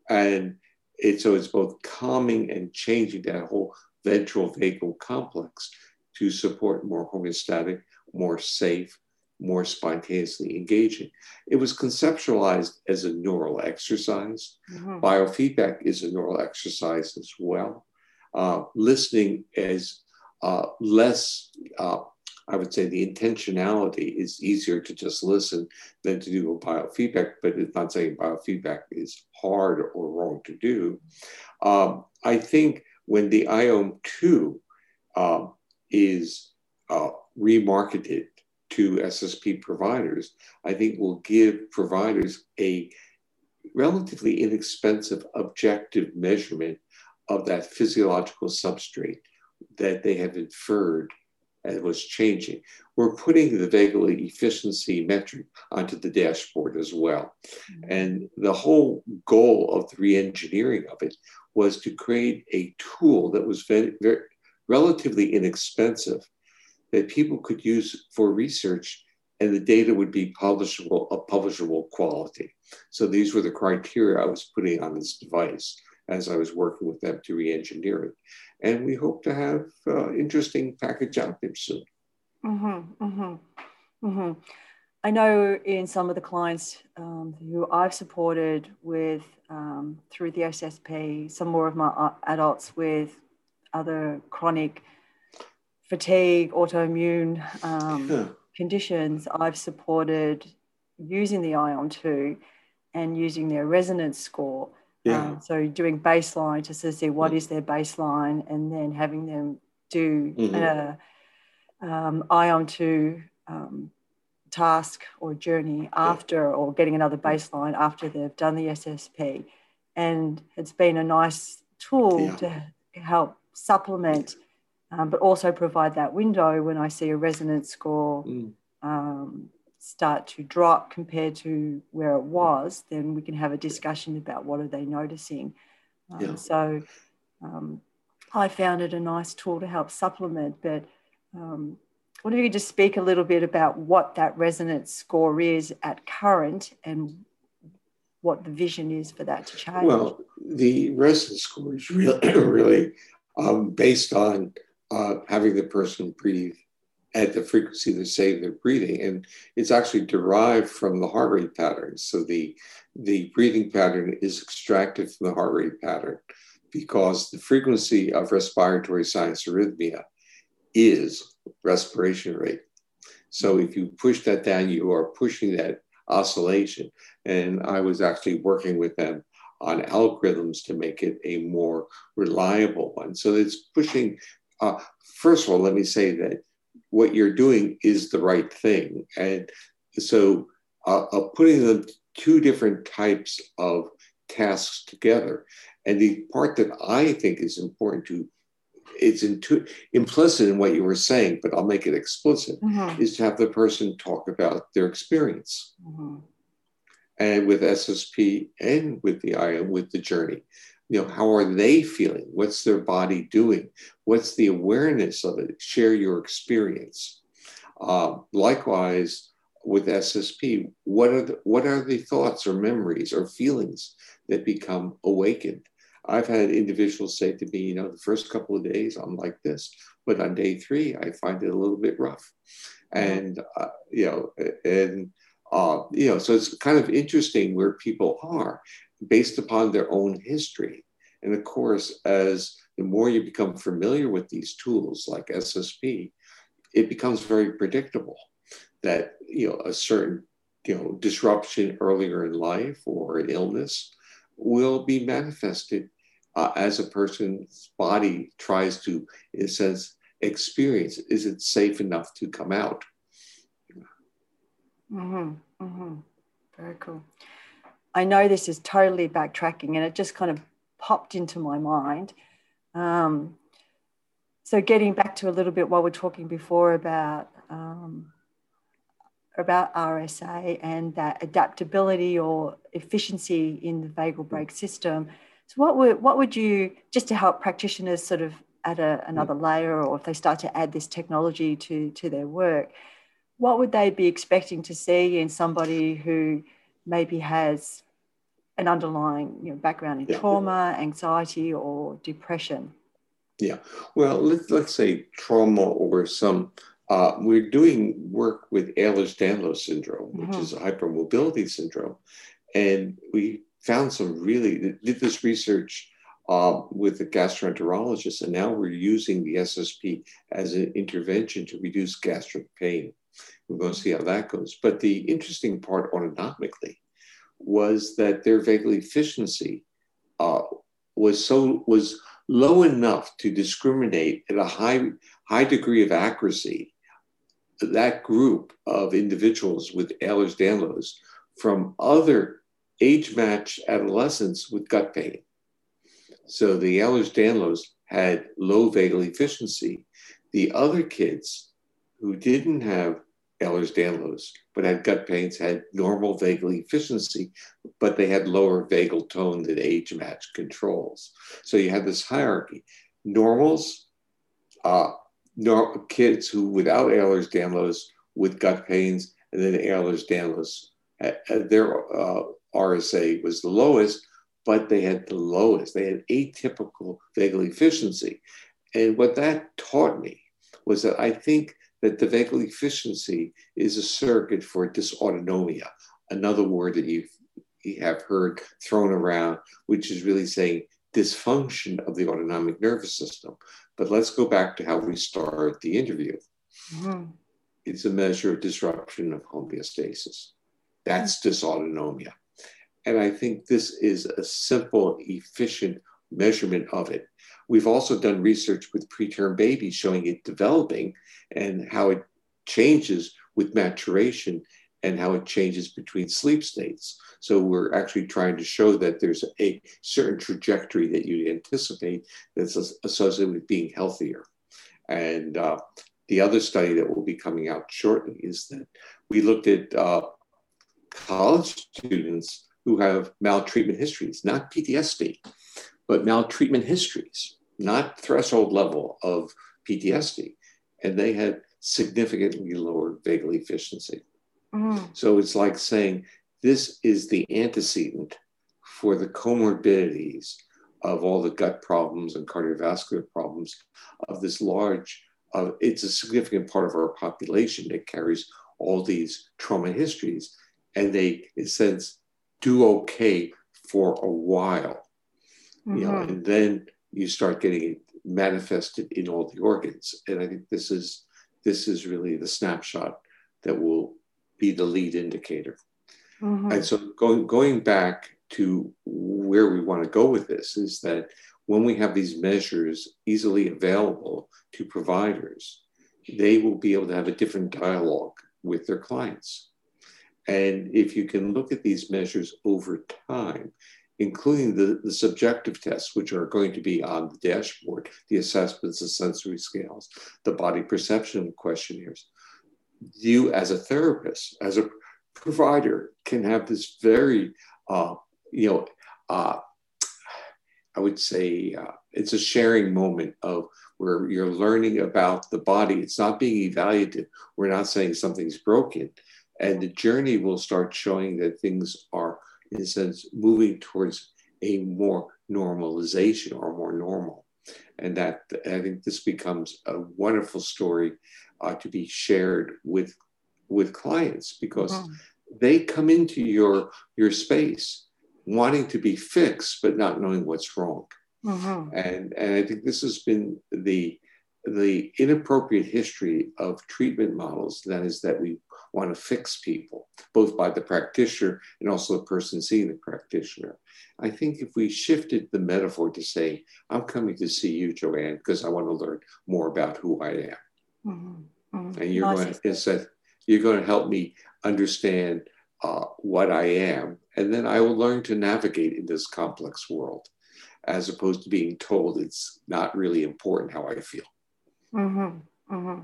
And it, so it's both calming and changing that whole ventral vagal complex to support more homeostatic, more safe, more spontaneously engaging. It was conceptualized as a neural exercise. Mm-hmm. Biofeedback is a neural exercise as well. Uh, listening is uh, less, uh, I would say the intentionality is easier to just listen than to do a biofeedback, but it's not saying biofeedback is hard or wrong to do. Um, I think when the IOM 2 um, is uh, remarketed to SSP providers, I think will give providers a relatively inexpensive objective measurement of that physiological substrate that they have inferred and was changing. We're putting the vagal efficiency metric onto the dashboard as well. Mm-hmm. And the whole goal of the re-engineering of it was to create a tool that was very, very relatively inexpensive that people could use for research and the data would be publishable of publishable quality. So these were the criteria I was putting on this device as I was working with them to re-engineer it. And we hope to have uh, interesting package out there soon. Mm-hmm, mm-hmm, mm-hmm. I know in some of the clients um, who I've supported with um, through the SSP, some more of my uh, adults with other chronic fatigue, autoimmune um, yeah. conditions, I've supported using the IOM two and using their resonance score yeah. Um, so doing baseline to sort of see what mm-hmm. is their baseline and then having them do mm-hmm. a um, IOM 2 um, task or journey after yeah. or getting another baseline after they've done the SSP. And it's been a nice tool yeah. to help supplement, um, but also provide that window when I see a resonance score. Mm. Um, start to drop compared to where it was, then we can have a discussion about what are they noticing. Um, yeah. So um, I found it a nice tool to help supplement, but um, what if you could just speak a little bit about what that resonance score is at current and what the vision is for that to change? Well, the resonance score is really, really um, based on uh, having the person breathe at the frequency they say they're breathing. And it's actually derived from the heart rate pattern. So the, the breathing pattern is extracted from the heart rate pattern because the frequency of respiratory sinus arrhythmia is respiration rate. So if you push that down, you are pushing that oscillation. And I was actually working with them on algorithms to make it a more reliable one. So it's pushing, uh, first of all, let me say that what you're doing is the right thing. And so uh, uh, putting the two different types of tasks together. And the part that I think is important to, it's intu- implicit in what you were saying, but I'll make it explicit, mm-hmm. is to have the person talk about their experience. Mm-hmm. And with SSP and with the IM, with the journey you know how are they feeling? What's their body doing? What's the awareness of it? Share your experience. Uh, likewise with ssp what are the, what are the thoughts or memories or feelings that become awakened? I've had individuals say to me you know the first couple of days i'm like this but on day three i find it a little bit rough. And uh, you know and uh, you know so it's kind of interesting where people are based upon their own history. And of course, as the more you become familiar with these tools like SSP, it becomes very predictable that you know a certain you know disruption earlier in life or an illness will be manifested uh, as a person's body tries to, in a sense, experience. Is it safe enough to come out? Mm-hmm. Mm-hmm. Very cool. I know this is totally backtracking, and it just kind of popped into my mind. Um, so, getting back to a little bit what we're talking before about um, about RSA and that adaptability or efficiency in the vagal brake system. So, what would what would you just to help practitioners sort of add a, another layer, or if they start to add this technology to to their work, what would they be expecting to see in somebody who maybe has an underlying you know, background in yeah. trauma, anxiety, or depression? Yeah, well, let's let's say trauma or some uh, we're doing work with Ehlers-Danlos syndrome, which mm-hmm. is a hypermobility syndrome, and we found some really did this research uh, with a gastroenterologist, and now we're using the SSP as an intervention to reduce gastric pain. We're going to see how that goes. But the interesting part autonomically was that their vagal efficiency uh, was so was low enough to discriminate at a high high degree of accuracy that group of individuals with Ehlers-Danlos from other age-matched adolescents with gut pain. So the Ehlers-Danlos had low vagal efficiency. The other kids who didn't have Ehlers-Danlos but had gut pains had normal vagal efficiency, but they had lower vagal tone than age-matched controls. So you had this hierarchy. Normals, uh, kids who without Ehlers-Danlos with gut pains, and then Ehlers-Danlos, uh, uh, their uh, RSA was the lowest, but they had the lowest. They had atypical vagal efficiency. And what that taught me was that I think that the vagal efficiency is a surrogate for dysautonomia, another word that you've, you have heard thrown around, which is really saying dysfunction of the autonomic nervous system. But let's go back to how we start the interview. Mm-hmm. It's a measure of disruption of homeostasis. That's dysautonomia. And I think this is a simple, efficient measurement of it. We've also done research with preterm babies showing it developing and how it changes with maturation and how it changes between sleep states. So we're actually trying to show that there's a certain trajectory that you anticipate that's associated with being healthier. And uh, the other study that will be coming out shortly is that we looked at uh, college students who have maltreatment histories, not PTSD, but maltreatment histories, not threshold level of PTSD. And they had significantly lower vagal efficiency. Mm. So it's like saying this is the antecedent for the comorbidities of all the gut problems and cardiovascular problems of this large, uh, it's a significant part of our population that carries all these trauma histories. And they, in a sense, do okay for a while. Mm-hmm. You know, mm-hmm. and then you start getting it manifested in all the organs. And I think this is this is really the snapshot that will be the lead indicator. Mm-hmm. And so going going back to where we want to go with this is that when we have these measures easily available to providers, they will be able to have a different dialogue with their clients. And if you can look at these measures over time, including the, the subjective tests, which are going to be on the dashboard, the assessments, the sensory scales, the body perception questionnaires, you as a therapist, as a provider, can have this very, uh, you know, uh, I would say uh, it's a sharing moment of where you're learning about the body. It's not being evaluated. We're not saying something's broken. And the journey will start showing that things are, in a sense, moving towards a more normalization or more normal. And that I think this becomes a wonderful story uh, to be shared with with clients because mm-hmm. they come into your your space wanting to be fixed but not knowing what's wrong mm-hmm. and and i think this has been the the inappropriate history of treatment models that is that we want to fix people both by the practitioner and also the person seeing the practitioner i think if we shifted the metaphor to say i'm coming to see you joanne because i want to learn more about who i am mm-hmm. Mm-hmm. And you're going to, said, you're going to help me understand uh, what I am, and then I will learn to navigate in this complex world, as opposed to being told it's not really important how I feel. Mm-hmm. Mm-hmm.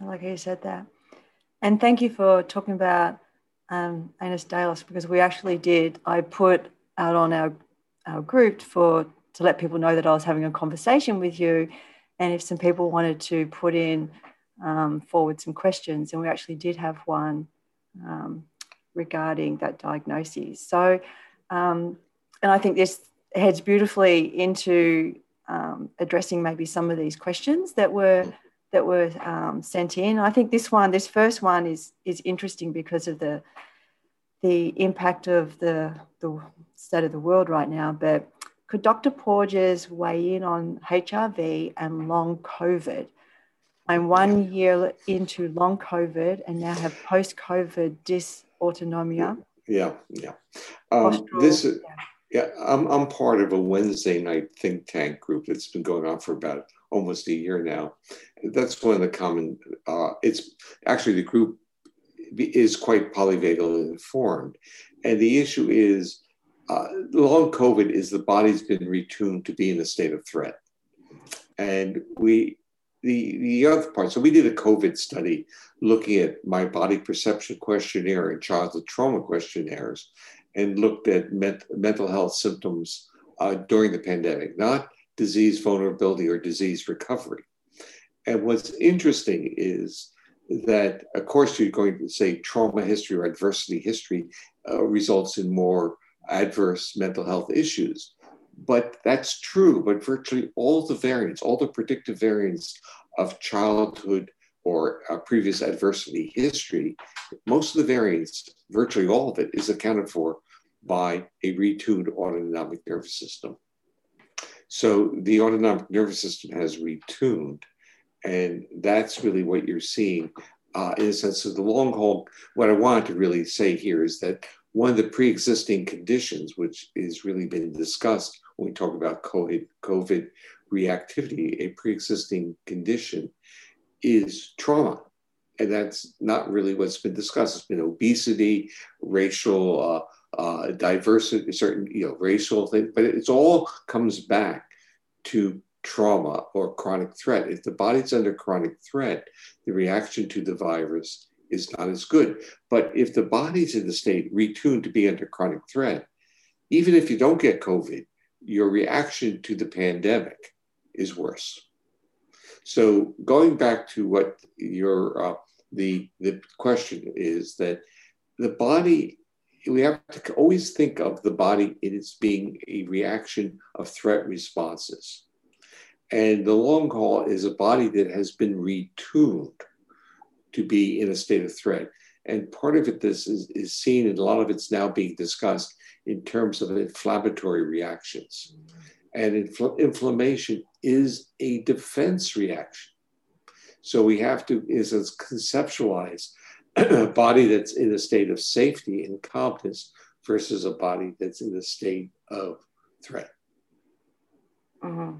I like how you said that. And thank you for talking about um, Ehlers-Danlos because we actually did. I put out on our our group for to let people know that I was having a conversation with you, and if some people wanted to put in um, forward some questions, and we actually did have one um, regarding that diagnosis. So, um, and I think this heads beautifully into um, addressing maybe some of these questions that were that were um, sent in. I think this one, this first one, is is interesting because of the the impact of the the state of the world right now. But could Dr. Porges weigh in on HRV and long COVID? I'm one year into long COVID and now have post COVID dysautonomia. Yeah, yeah. Um, this is, yeah, I'm, I'm part of a Wednesday night think tank group that's been going on for about almost a year now. That's one of the common, uh, it's actually the group is quite polyvagal informed. And the issue is uh, long COVID is the body's been retuned to be in a state of threat. And we, the, the other part, so we did a COVID study looking at my body perception questionnaire and childhood trauma questionnaires and looked at ment- mental health symptoms uh, during the pandemic, not disease vulnerability or disease recovery. And what's interesting is that, of course, you're going to say trauma history or adversity history uh, results in more adverse mental health issues. But that's true. But virtually all the variants, all the predictive variants of childhood or previous adversity history, most of the variants, virtually all of it, is accounted for by a retuned autonomic nervous system. So the autonomic nervous system has retuned, and that's really what you're seeing uh, in a sense of the long haul. What I wanted to really say here is that one of the pre-existing conditions, which is really been discussed when we talk about COVID, COVID reactivity, a pre-existing condition is trauma. And that's not really what's been discussed. It's been obesity, racial uh, uh, diversity, certain you know racial things, but it's all comes back to trauma or chronic threat. If the body's under chronic threat, the reaction to the virus is not as good. But if the body's in the state retuned to be under chronic threat, even if you don't get COVID, your reaction to the pandemic is worse. So going back to what your uh, the the question is that the body we have to always think of the body as being a reaction of threat responses. And the long haul is a body that has been retuned to be in a state of threat. And part of it this is, is seen, and a lot of it's now being discussed in terms of inflammatory reactions. And infl- inflammation is a defense reaction. So we have to is conceptualize a body that's in a state of safety and calmness versus a body that's in a state of threat. Mm-hmm.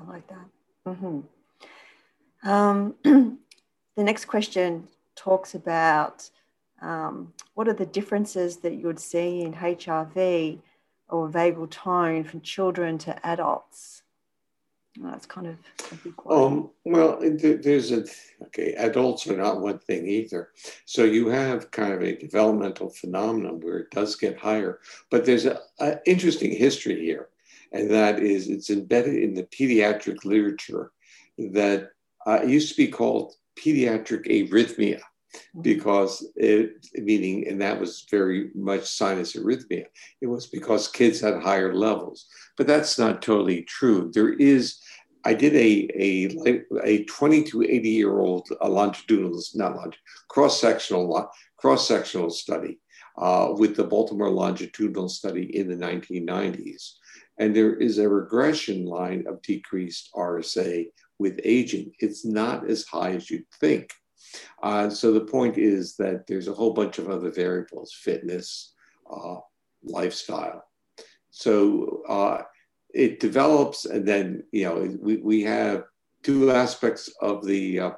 I like that. Mm-hmm. Um, the next question talks about um, what are the differences that you would see in HRV or vagal tone from children to adults? That's kind of. Um, well, there's a, okay, adults are not one thing either. So you have kind of a developmental phenomenon where it does get higher, but there's an interesting history here. And that is, it's embedded in the pediatric literature that uh, used to be called pediatric arrhythmia. Because it, meaning, and that was very much sinus arrhythmia. It was because kids had higher levels, but that's not totally true. There is, I did a a a 20 to 80 year old longitudinal, not longitudinal, cross sectional cross sectional study uh, with the Baltimore longitudinal study in the 1990s, and there is a regression line of decreased RSA with aging. It's not as high as you'd think. Uh, so the point is that there's a whole bunch of other variables, fitness, uh, lifestyle. So uh, it develops, and then you know we, we have two aspects of the uh,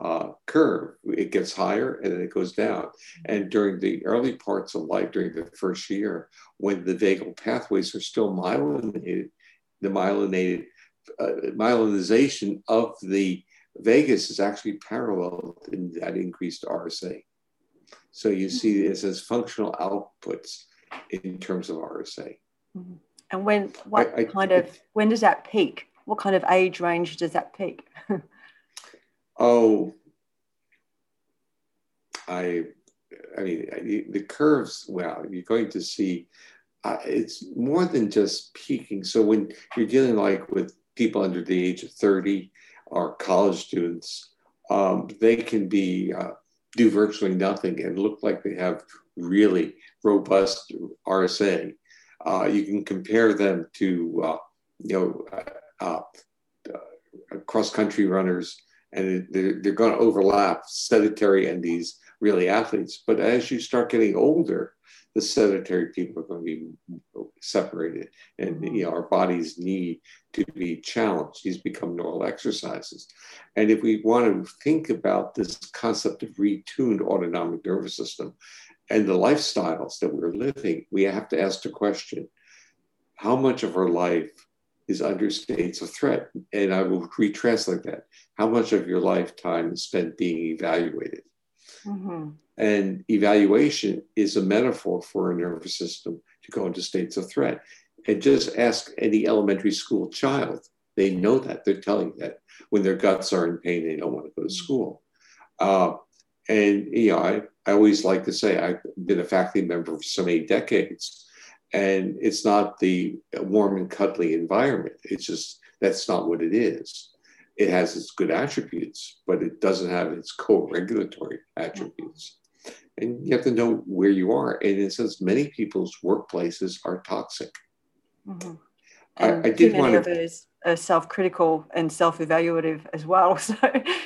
uh, curve. It gets higher and then it goes down. And during the early parts of life, during the first year, when the vagal pathways are still myelinated, the myelinated uh, myelinization of the vagus is actually parallel in that increased RSA. So you see this as functional outputs in terms of RSA. Mm-hmm. And when, what I, I, kind of, when does that peak? What kind of age range does that peak? oh, I, I mean, the curves, well, you're going to see, uh, it's more than just peaking. So when you're dealing like with people under the age of 30 or college students, um, they can be, uh, do virtually nothing and look like they have really robust RSA. Uh, you can compare them to, uh, you know, uh, uh, cross country runners, and they're, they're going to overlap sedentary and these really athletes. But as you start getting older, the sedentary people are going to be separated, and you know our bodies need to be challenged. These become normal exercises, and if we want to think about this concept of retuned autonomic nervous system and the lifestyles that we're living, we have to ask the question: How much of our life is under states of threat? And I will retranslate that: How much of your lifetime is spent being evaluated? Mm-hmm. And evaluation is a metaphor for a nervous system to go into states of threat. And just ask any elementary school child. They know that. They're telling that when their guts are in pain, they don't want to go to mm-hmm. school. Uh, and, you know, I, I always like to say I've been a faculty member for so many decades. And it's not the warm and cuddly environment. It's just that's not what it is it has its good attributes, but it doesn't have its co-regulatory attributes. And you have to know where you are. And it says many people's workplaces are toxic. Mm-hmm. I, I, did want to. Others are self-critical and self-evaluative as well.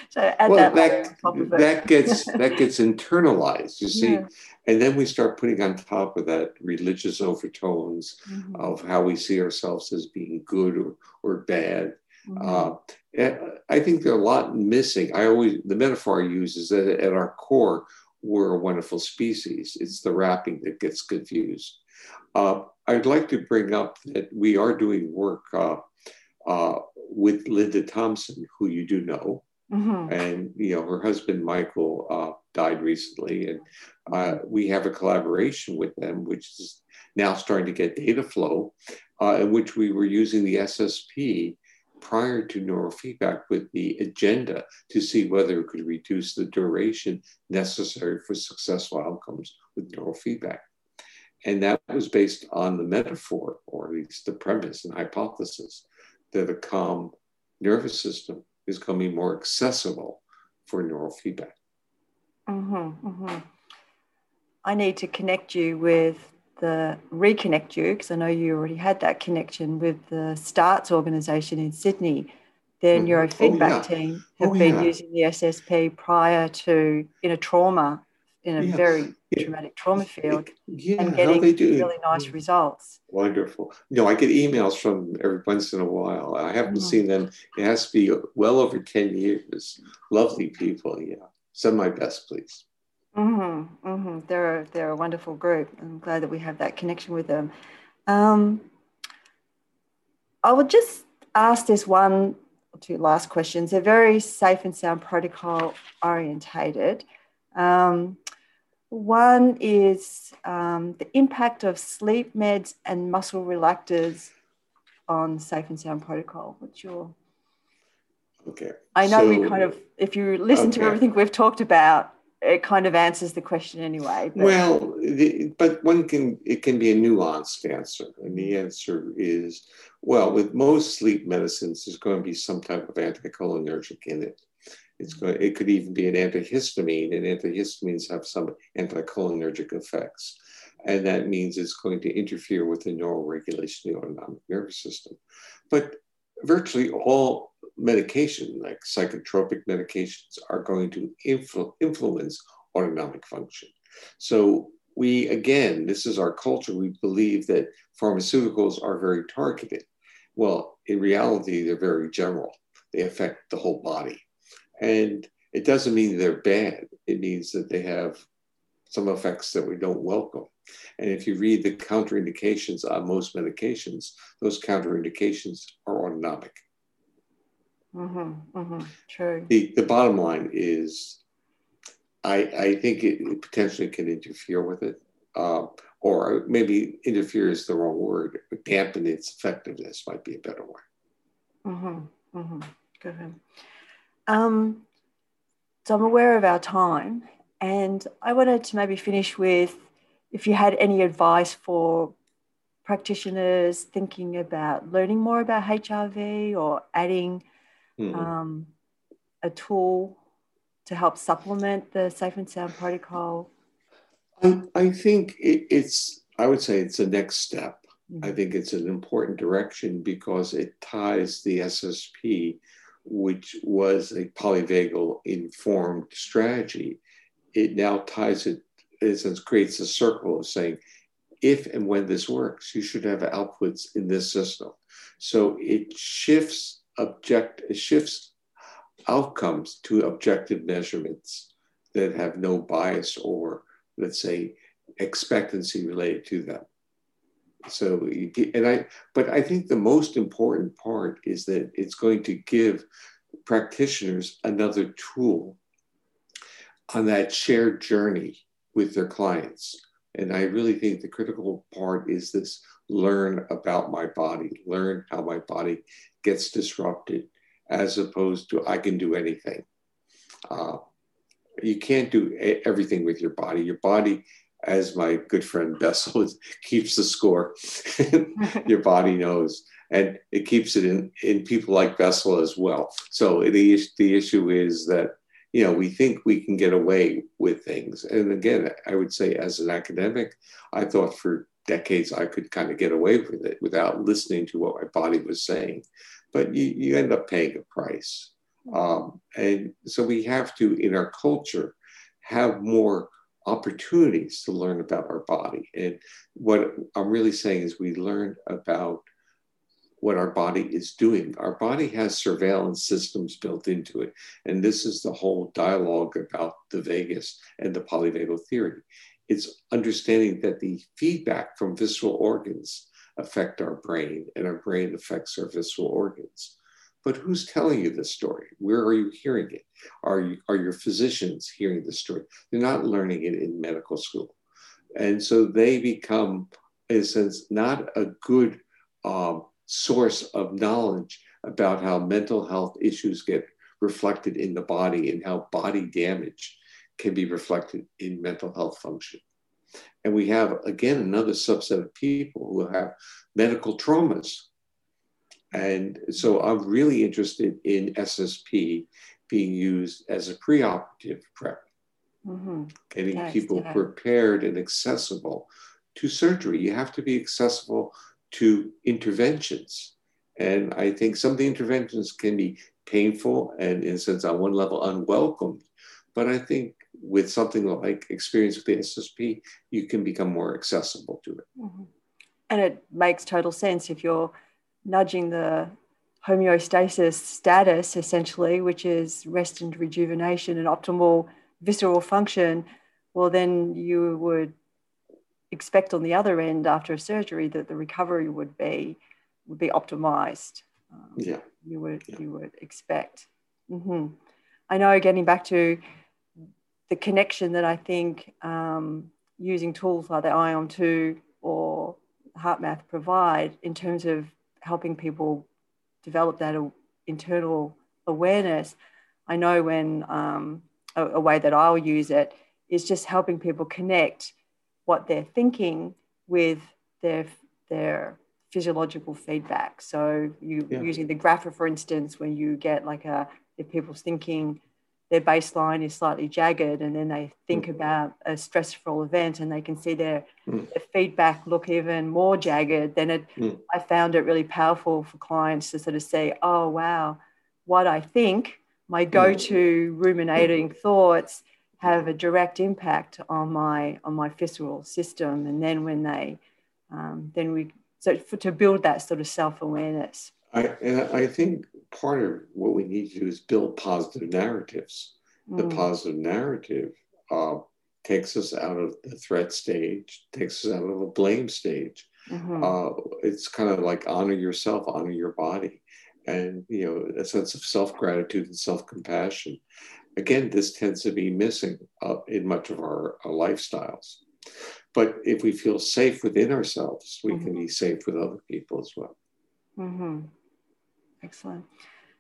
So, so add well, that, that, that gets that gets internalized. You see, yeah. and then we start putting on top of that religious overtones mm-hmm. of how we see ourselves as being good or, or bad Mm-hmm. Uh, I think there's a lot missing. I always, the metaphor I use is that at our core, we're a wonderful species. It's the wrapping that gets confused. Uh, I'd like to bring up that we are doing work uh, uh, with Lynda Thompson, who you do know. Mm-hmm. And you know her husband Michael uh, died recently, and uh, we have a collaboration with them, which is now starting to get data flow, uh, in which we were using the SSP prior to neurofeedback with the agenda to see whether it could reduce the duration necessary for successful outcomes with neurofeedback. And that was based on the metaphor, or at least the premise and hypothesis, that a calm nervous system is becoming more accessible for neurofeedback. Mm-hmm, mm-hmm. I need to connect you with the reconnect you because I know you already had that connection with the STARTTS organization in Sydney. Their mm. neurofeedback oh, yeah. team have oh, been yeah. using the SSP prior to in a trauma, in a yeah. very traumatic trauma field, and getting really nice results. Wonderful. You know, I get emails from every once in a while. I haven't mm. seen them. It has to be well over 10 years. Lovely people. Yeah. Send my best, please. Mm-hmm, mm-hmm. They're a, they're a wonderful group. I'm glad that we have that connection with them. Um, I would just ask this one or two last questions. They're very safe and sound protocol orientated. Um, one is um, the impact of sleep meds and muscle relaxers on safe and sound protocol. What's your Okay. I know so, we kind of, if you listen okay. to everything we've talked about, it kind of answers the question anyway. But. Well, the, but one can it can be a nuanced answer, and the answer is well, with most sleep medicines, there's going to be some type of anticholinergic in it. It's going. It could even be an antihistamine, and antihistamines have some anticholinergic effects, and that means it's going to interfere with the normal regulation of the autonomic nervous system. But virtually all medication, like psychotropic medications, are going to influ- influence autonomic function. So we, again, this is our culture. We believe that pharmaceuticals are very targeted. Well, in reality, they're very general. They affect the whole body. And It doesn't mean they're bad. It means that they have some effects that we don't welcome. And if you read the counterindications on most medications, those counterindications are autonomic. Mm-hmm, mm-hmm, true. The, the bottom line is I, I think it, potentially can interfere with it. Um, or maybe interfere is the wrong word, dampen its effectiveness might be a better word. Mm-hmm, mm-hmm. Good. Um, so I'm aware of our time, and I wanted to maybe finish with if you had any advice for practitioners thinking about learning more about HRV or adding mm-hmm. um, a tool to help supplement the safe and sound protocol? I, I think it, it's, I would say it's a next step. Mm-hmm. I think it's an important direction because it ties the SSP, which was a polyvagal informed strategy. It now ties it, in sense, creates a circle of saying, if and when this works, you should have outputs in this system. So it shifts object, it shifts outcomes to objective measurements that have no bias or, let's say, expectancy related to them. So, and I, but I think the most important part is that it's going to give practitioners another tool on that shared journey with their clients. And I really think the critical part is this learn about my body, learn how my body gets disrupted, as opposed to I can do anything. Uh, you can't do everything with your body. Your body, as my good friend Bessel keeps the score. your body knows, and it keeps it in in people like Bessel as well. So the the issue is that you know we think we can get away with things, and again, I would say as an academic, I thought for decades I could kind of get away with it without listening to what my body was saying but you, you end up paying a price. Um, and so we have to, in our culture, have more opportunities to learn about our body. And what I'm really saying is we learn about what our body is doing. Our body has surveillance systems built into it. And this is the whole dialogue about the vagus and the polyvagal theory. It's understanding that the feedback from visceral organs affect our brain, and our brain affects our visceral organs. But who's telling you this story? Where are you hearing it? Are, you, are your physicians hearing the story? They're not learning it in medical school. And so they become, in a sense, not a good um, source of knowledge about how mental health issues get reflected in the body and how body damage can be reflected in mental health function. And we have, again, another subset of people who have medical traumas. And so I'm really interested in SSP being used as a preoperative prep, mm-hmm. getting people prepared and accessible to surgery. You have to be accessible to interventions. And I think some of the interventions can be painful and, in a sense, on one level, unwelcome. But I think with something like experience with the SSP, you can become more accessible to it. Mm-hmm. And it makes total sense if you're nudging the homeostasis status, essentially, which is rest and rejuvenation and optimal visceral function. Well, then you would expect on the other end after a surgery that the recovery would be would be optimized. Um, yeah, you would yeah. you would expect. Mm-hmm. I know. Getting back to the connection that I think um, using tools like the IOM 2 or HeartMath provide in terms of helping people develop that internal awareness. I know when um, a, a, way that I'll use it is just helping people connect what they're thinking with their their physiological feedback. So you yeah. using the grapher, for instance, when you get like a if people's thinking their baseline is slightly jagged and then they think mm. about a stressful event and they can see their, mm. their feedback look even more jagged then it mm. i found it really powerful for clients to sort of say oh wow what i think my mm. go-to ruminating thoughts have a direct impact on my on my visceral system and then when they um, then we so for, to build that sort of self-awareness I, and I think part of what we need to do is build positive narratives. Mm. The positive narrative uh, takes us out of the threat stage, takes us out of the blame stage. Mm-hmm. Uh, it's kind of like honor yourself, honor your body, and you know a sense of self gratitude and self compassion. Again, this tends to be missing uh, in much of our, our, lifestyles. But if we feel safe within ourselves, we mm-hmm. can be safe with other people as well. Mm-hmm. Excellent.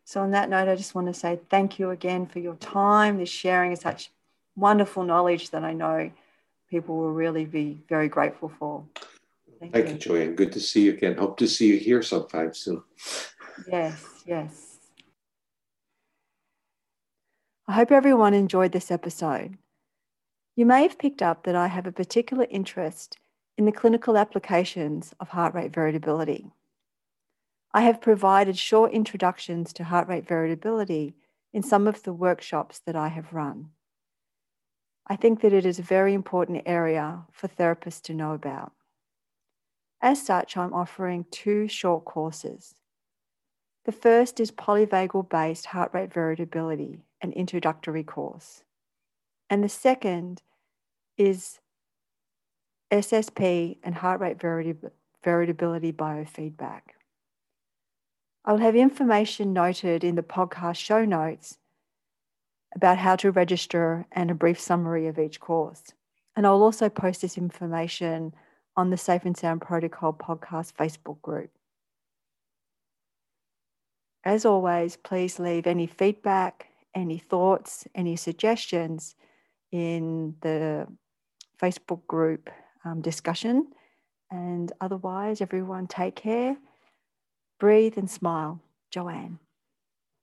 So, on that note, I just want to say thank you again for your time, this sharing of such wonderful knowledge that I know people will really be very grateful for. Thank, thank you. you, Joanne. Good to see you again. Hope to see you here sometime soon. Yes, yes. I hope everyone enjoyed this episode. You may have picked up that I have a particular interest in the clinical applications of heart rate variability. I have provided short introductions to heart rate variability in some of the workshops that I have run. I think that it is a very important area for therapists to know about. As such, I'm offering two short courses. The first is polyvagal based heart rate variability, an introductory course. And the second is SSP and heart rate variability biofeedback. I'll have information noted in the podcast show notes about how to register and a brief summary of each course. And I'll also post this information on the Safe and Sound Protocol podcast Facebook group. As always, please leave any feedback, any thoughts, any suggestions in the Facebook group um, discussion. And otherwise, everyone take care Breathe and smile. Joanne.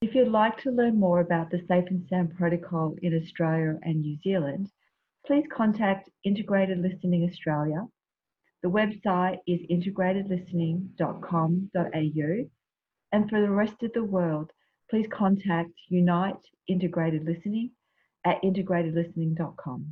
If you'd like to learn more about the Safe and Sound Protocol in Australia and New Zealand, please contact Integrated Listening Australia. The website is integratedlistening.com.au. And for the rest of the world, please contact Unyte Integrated Listening at integratedlistening.com.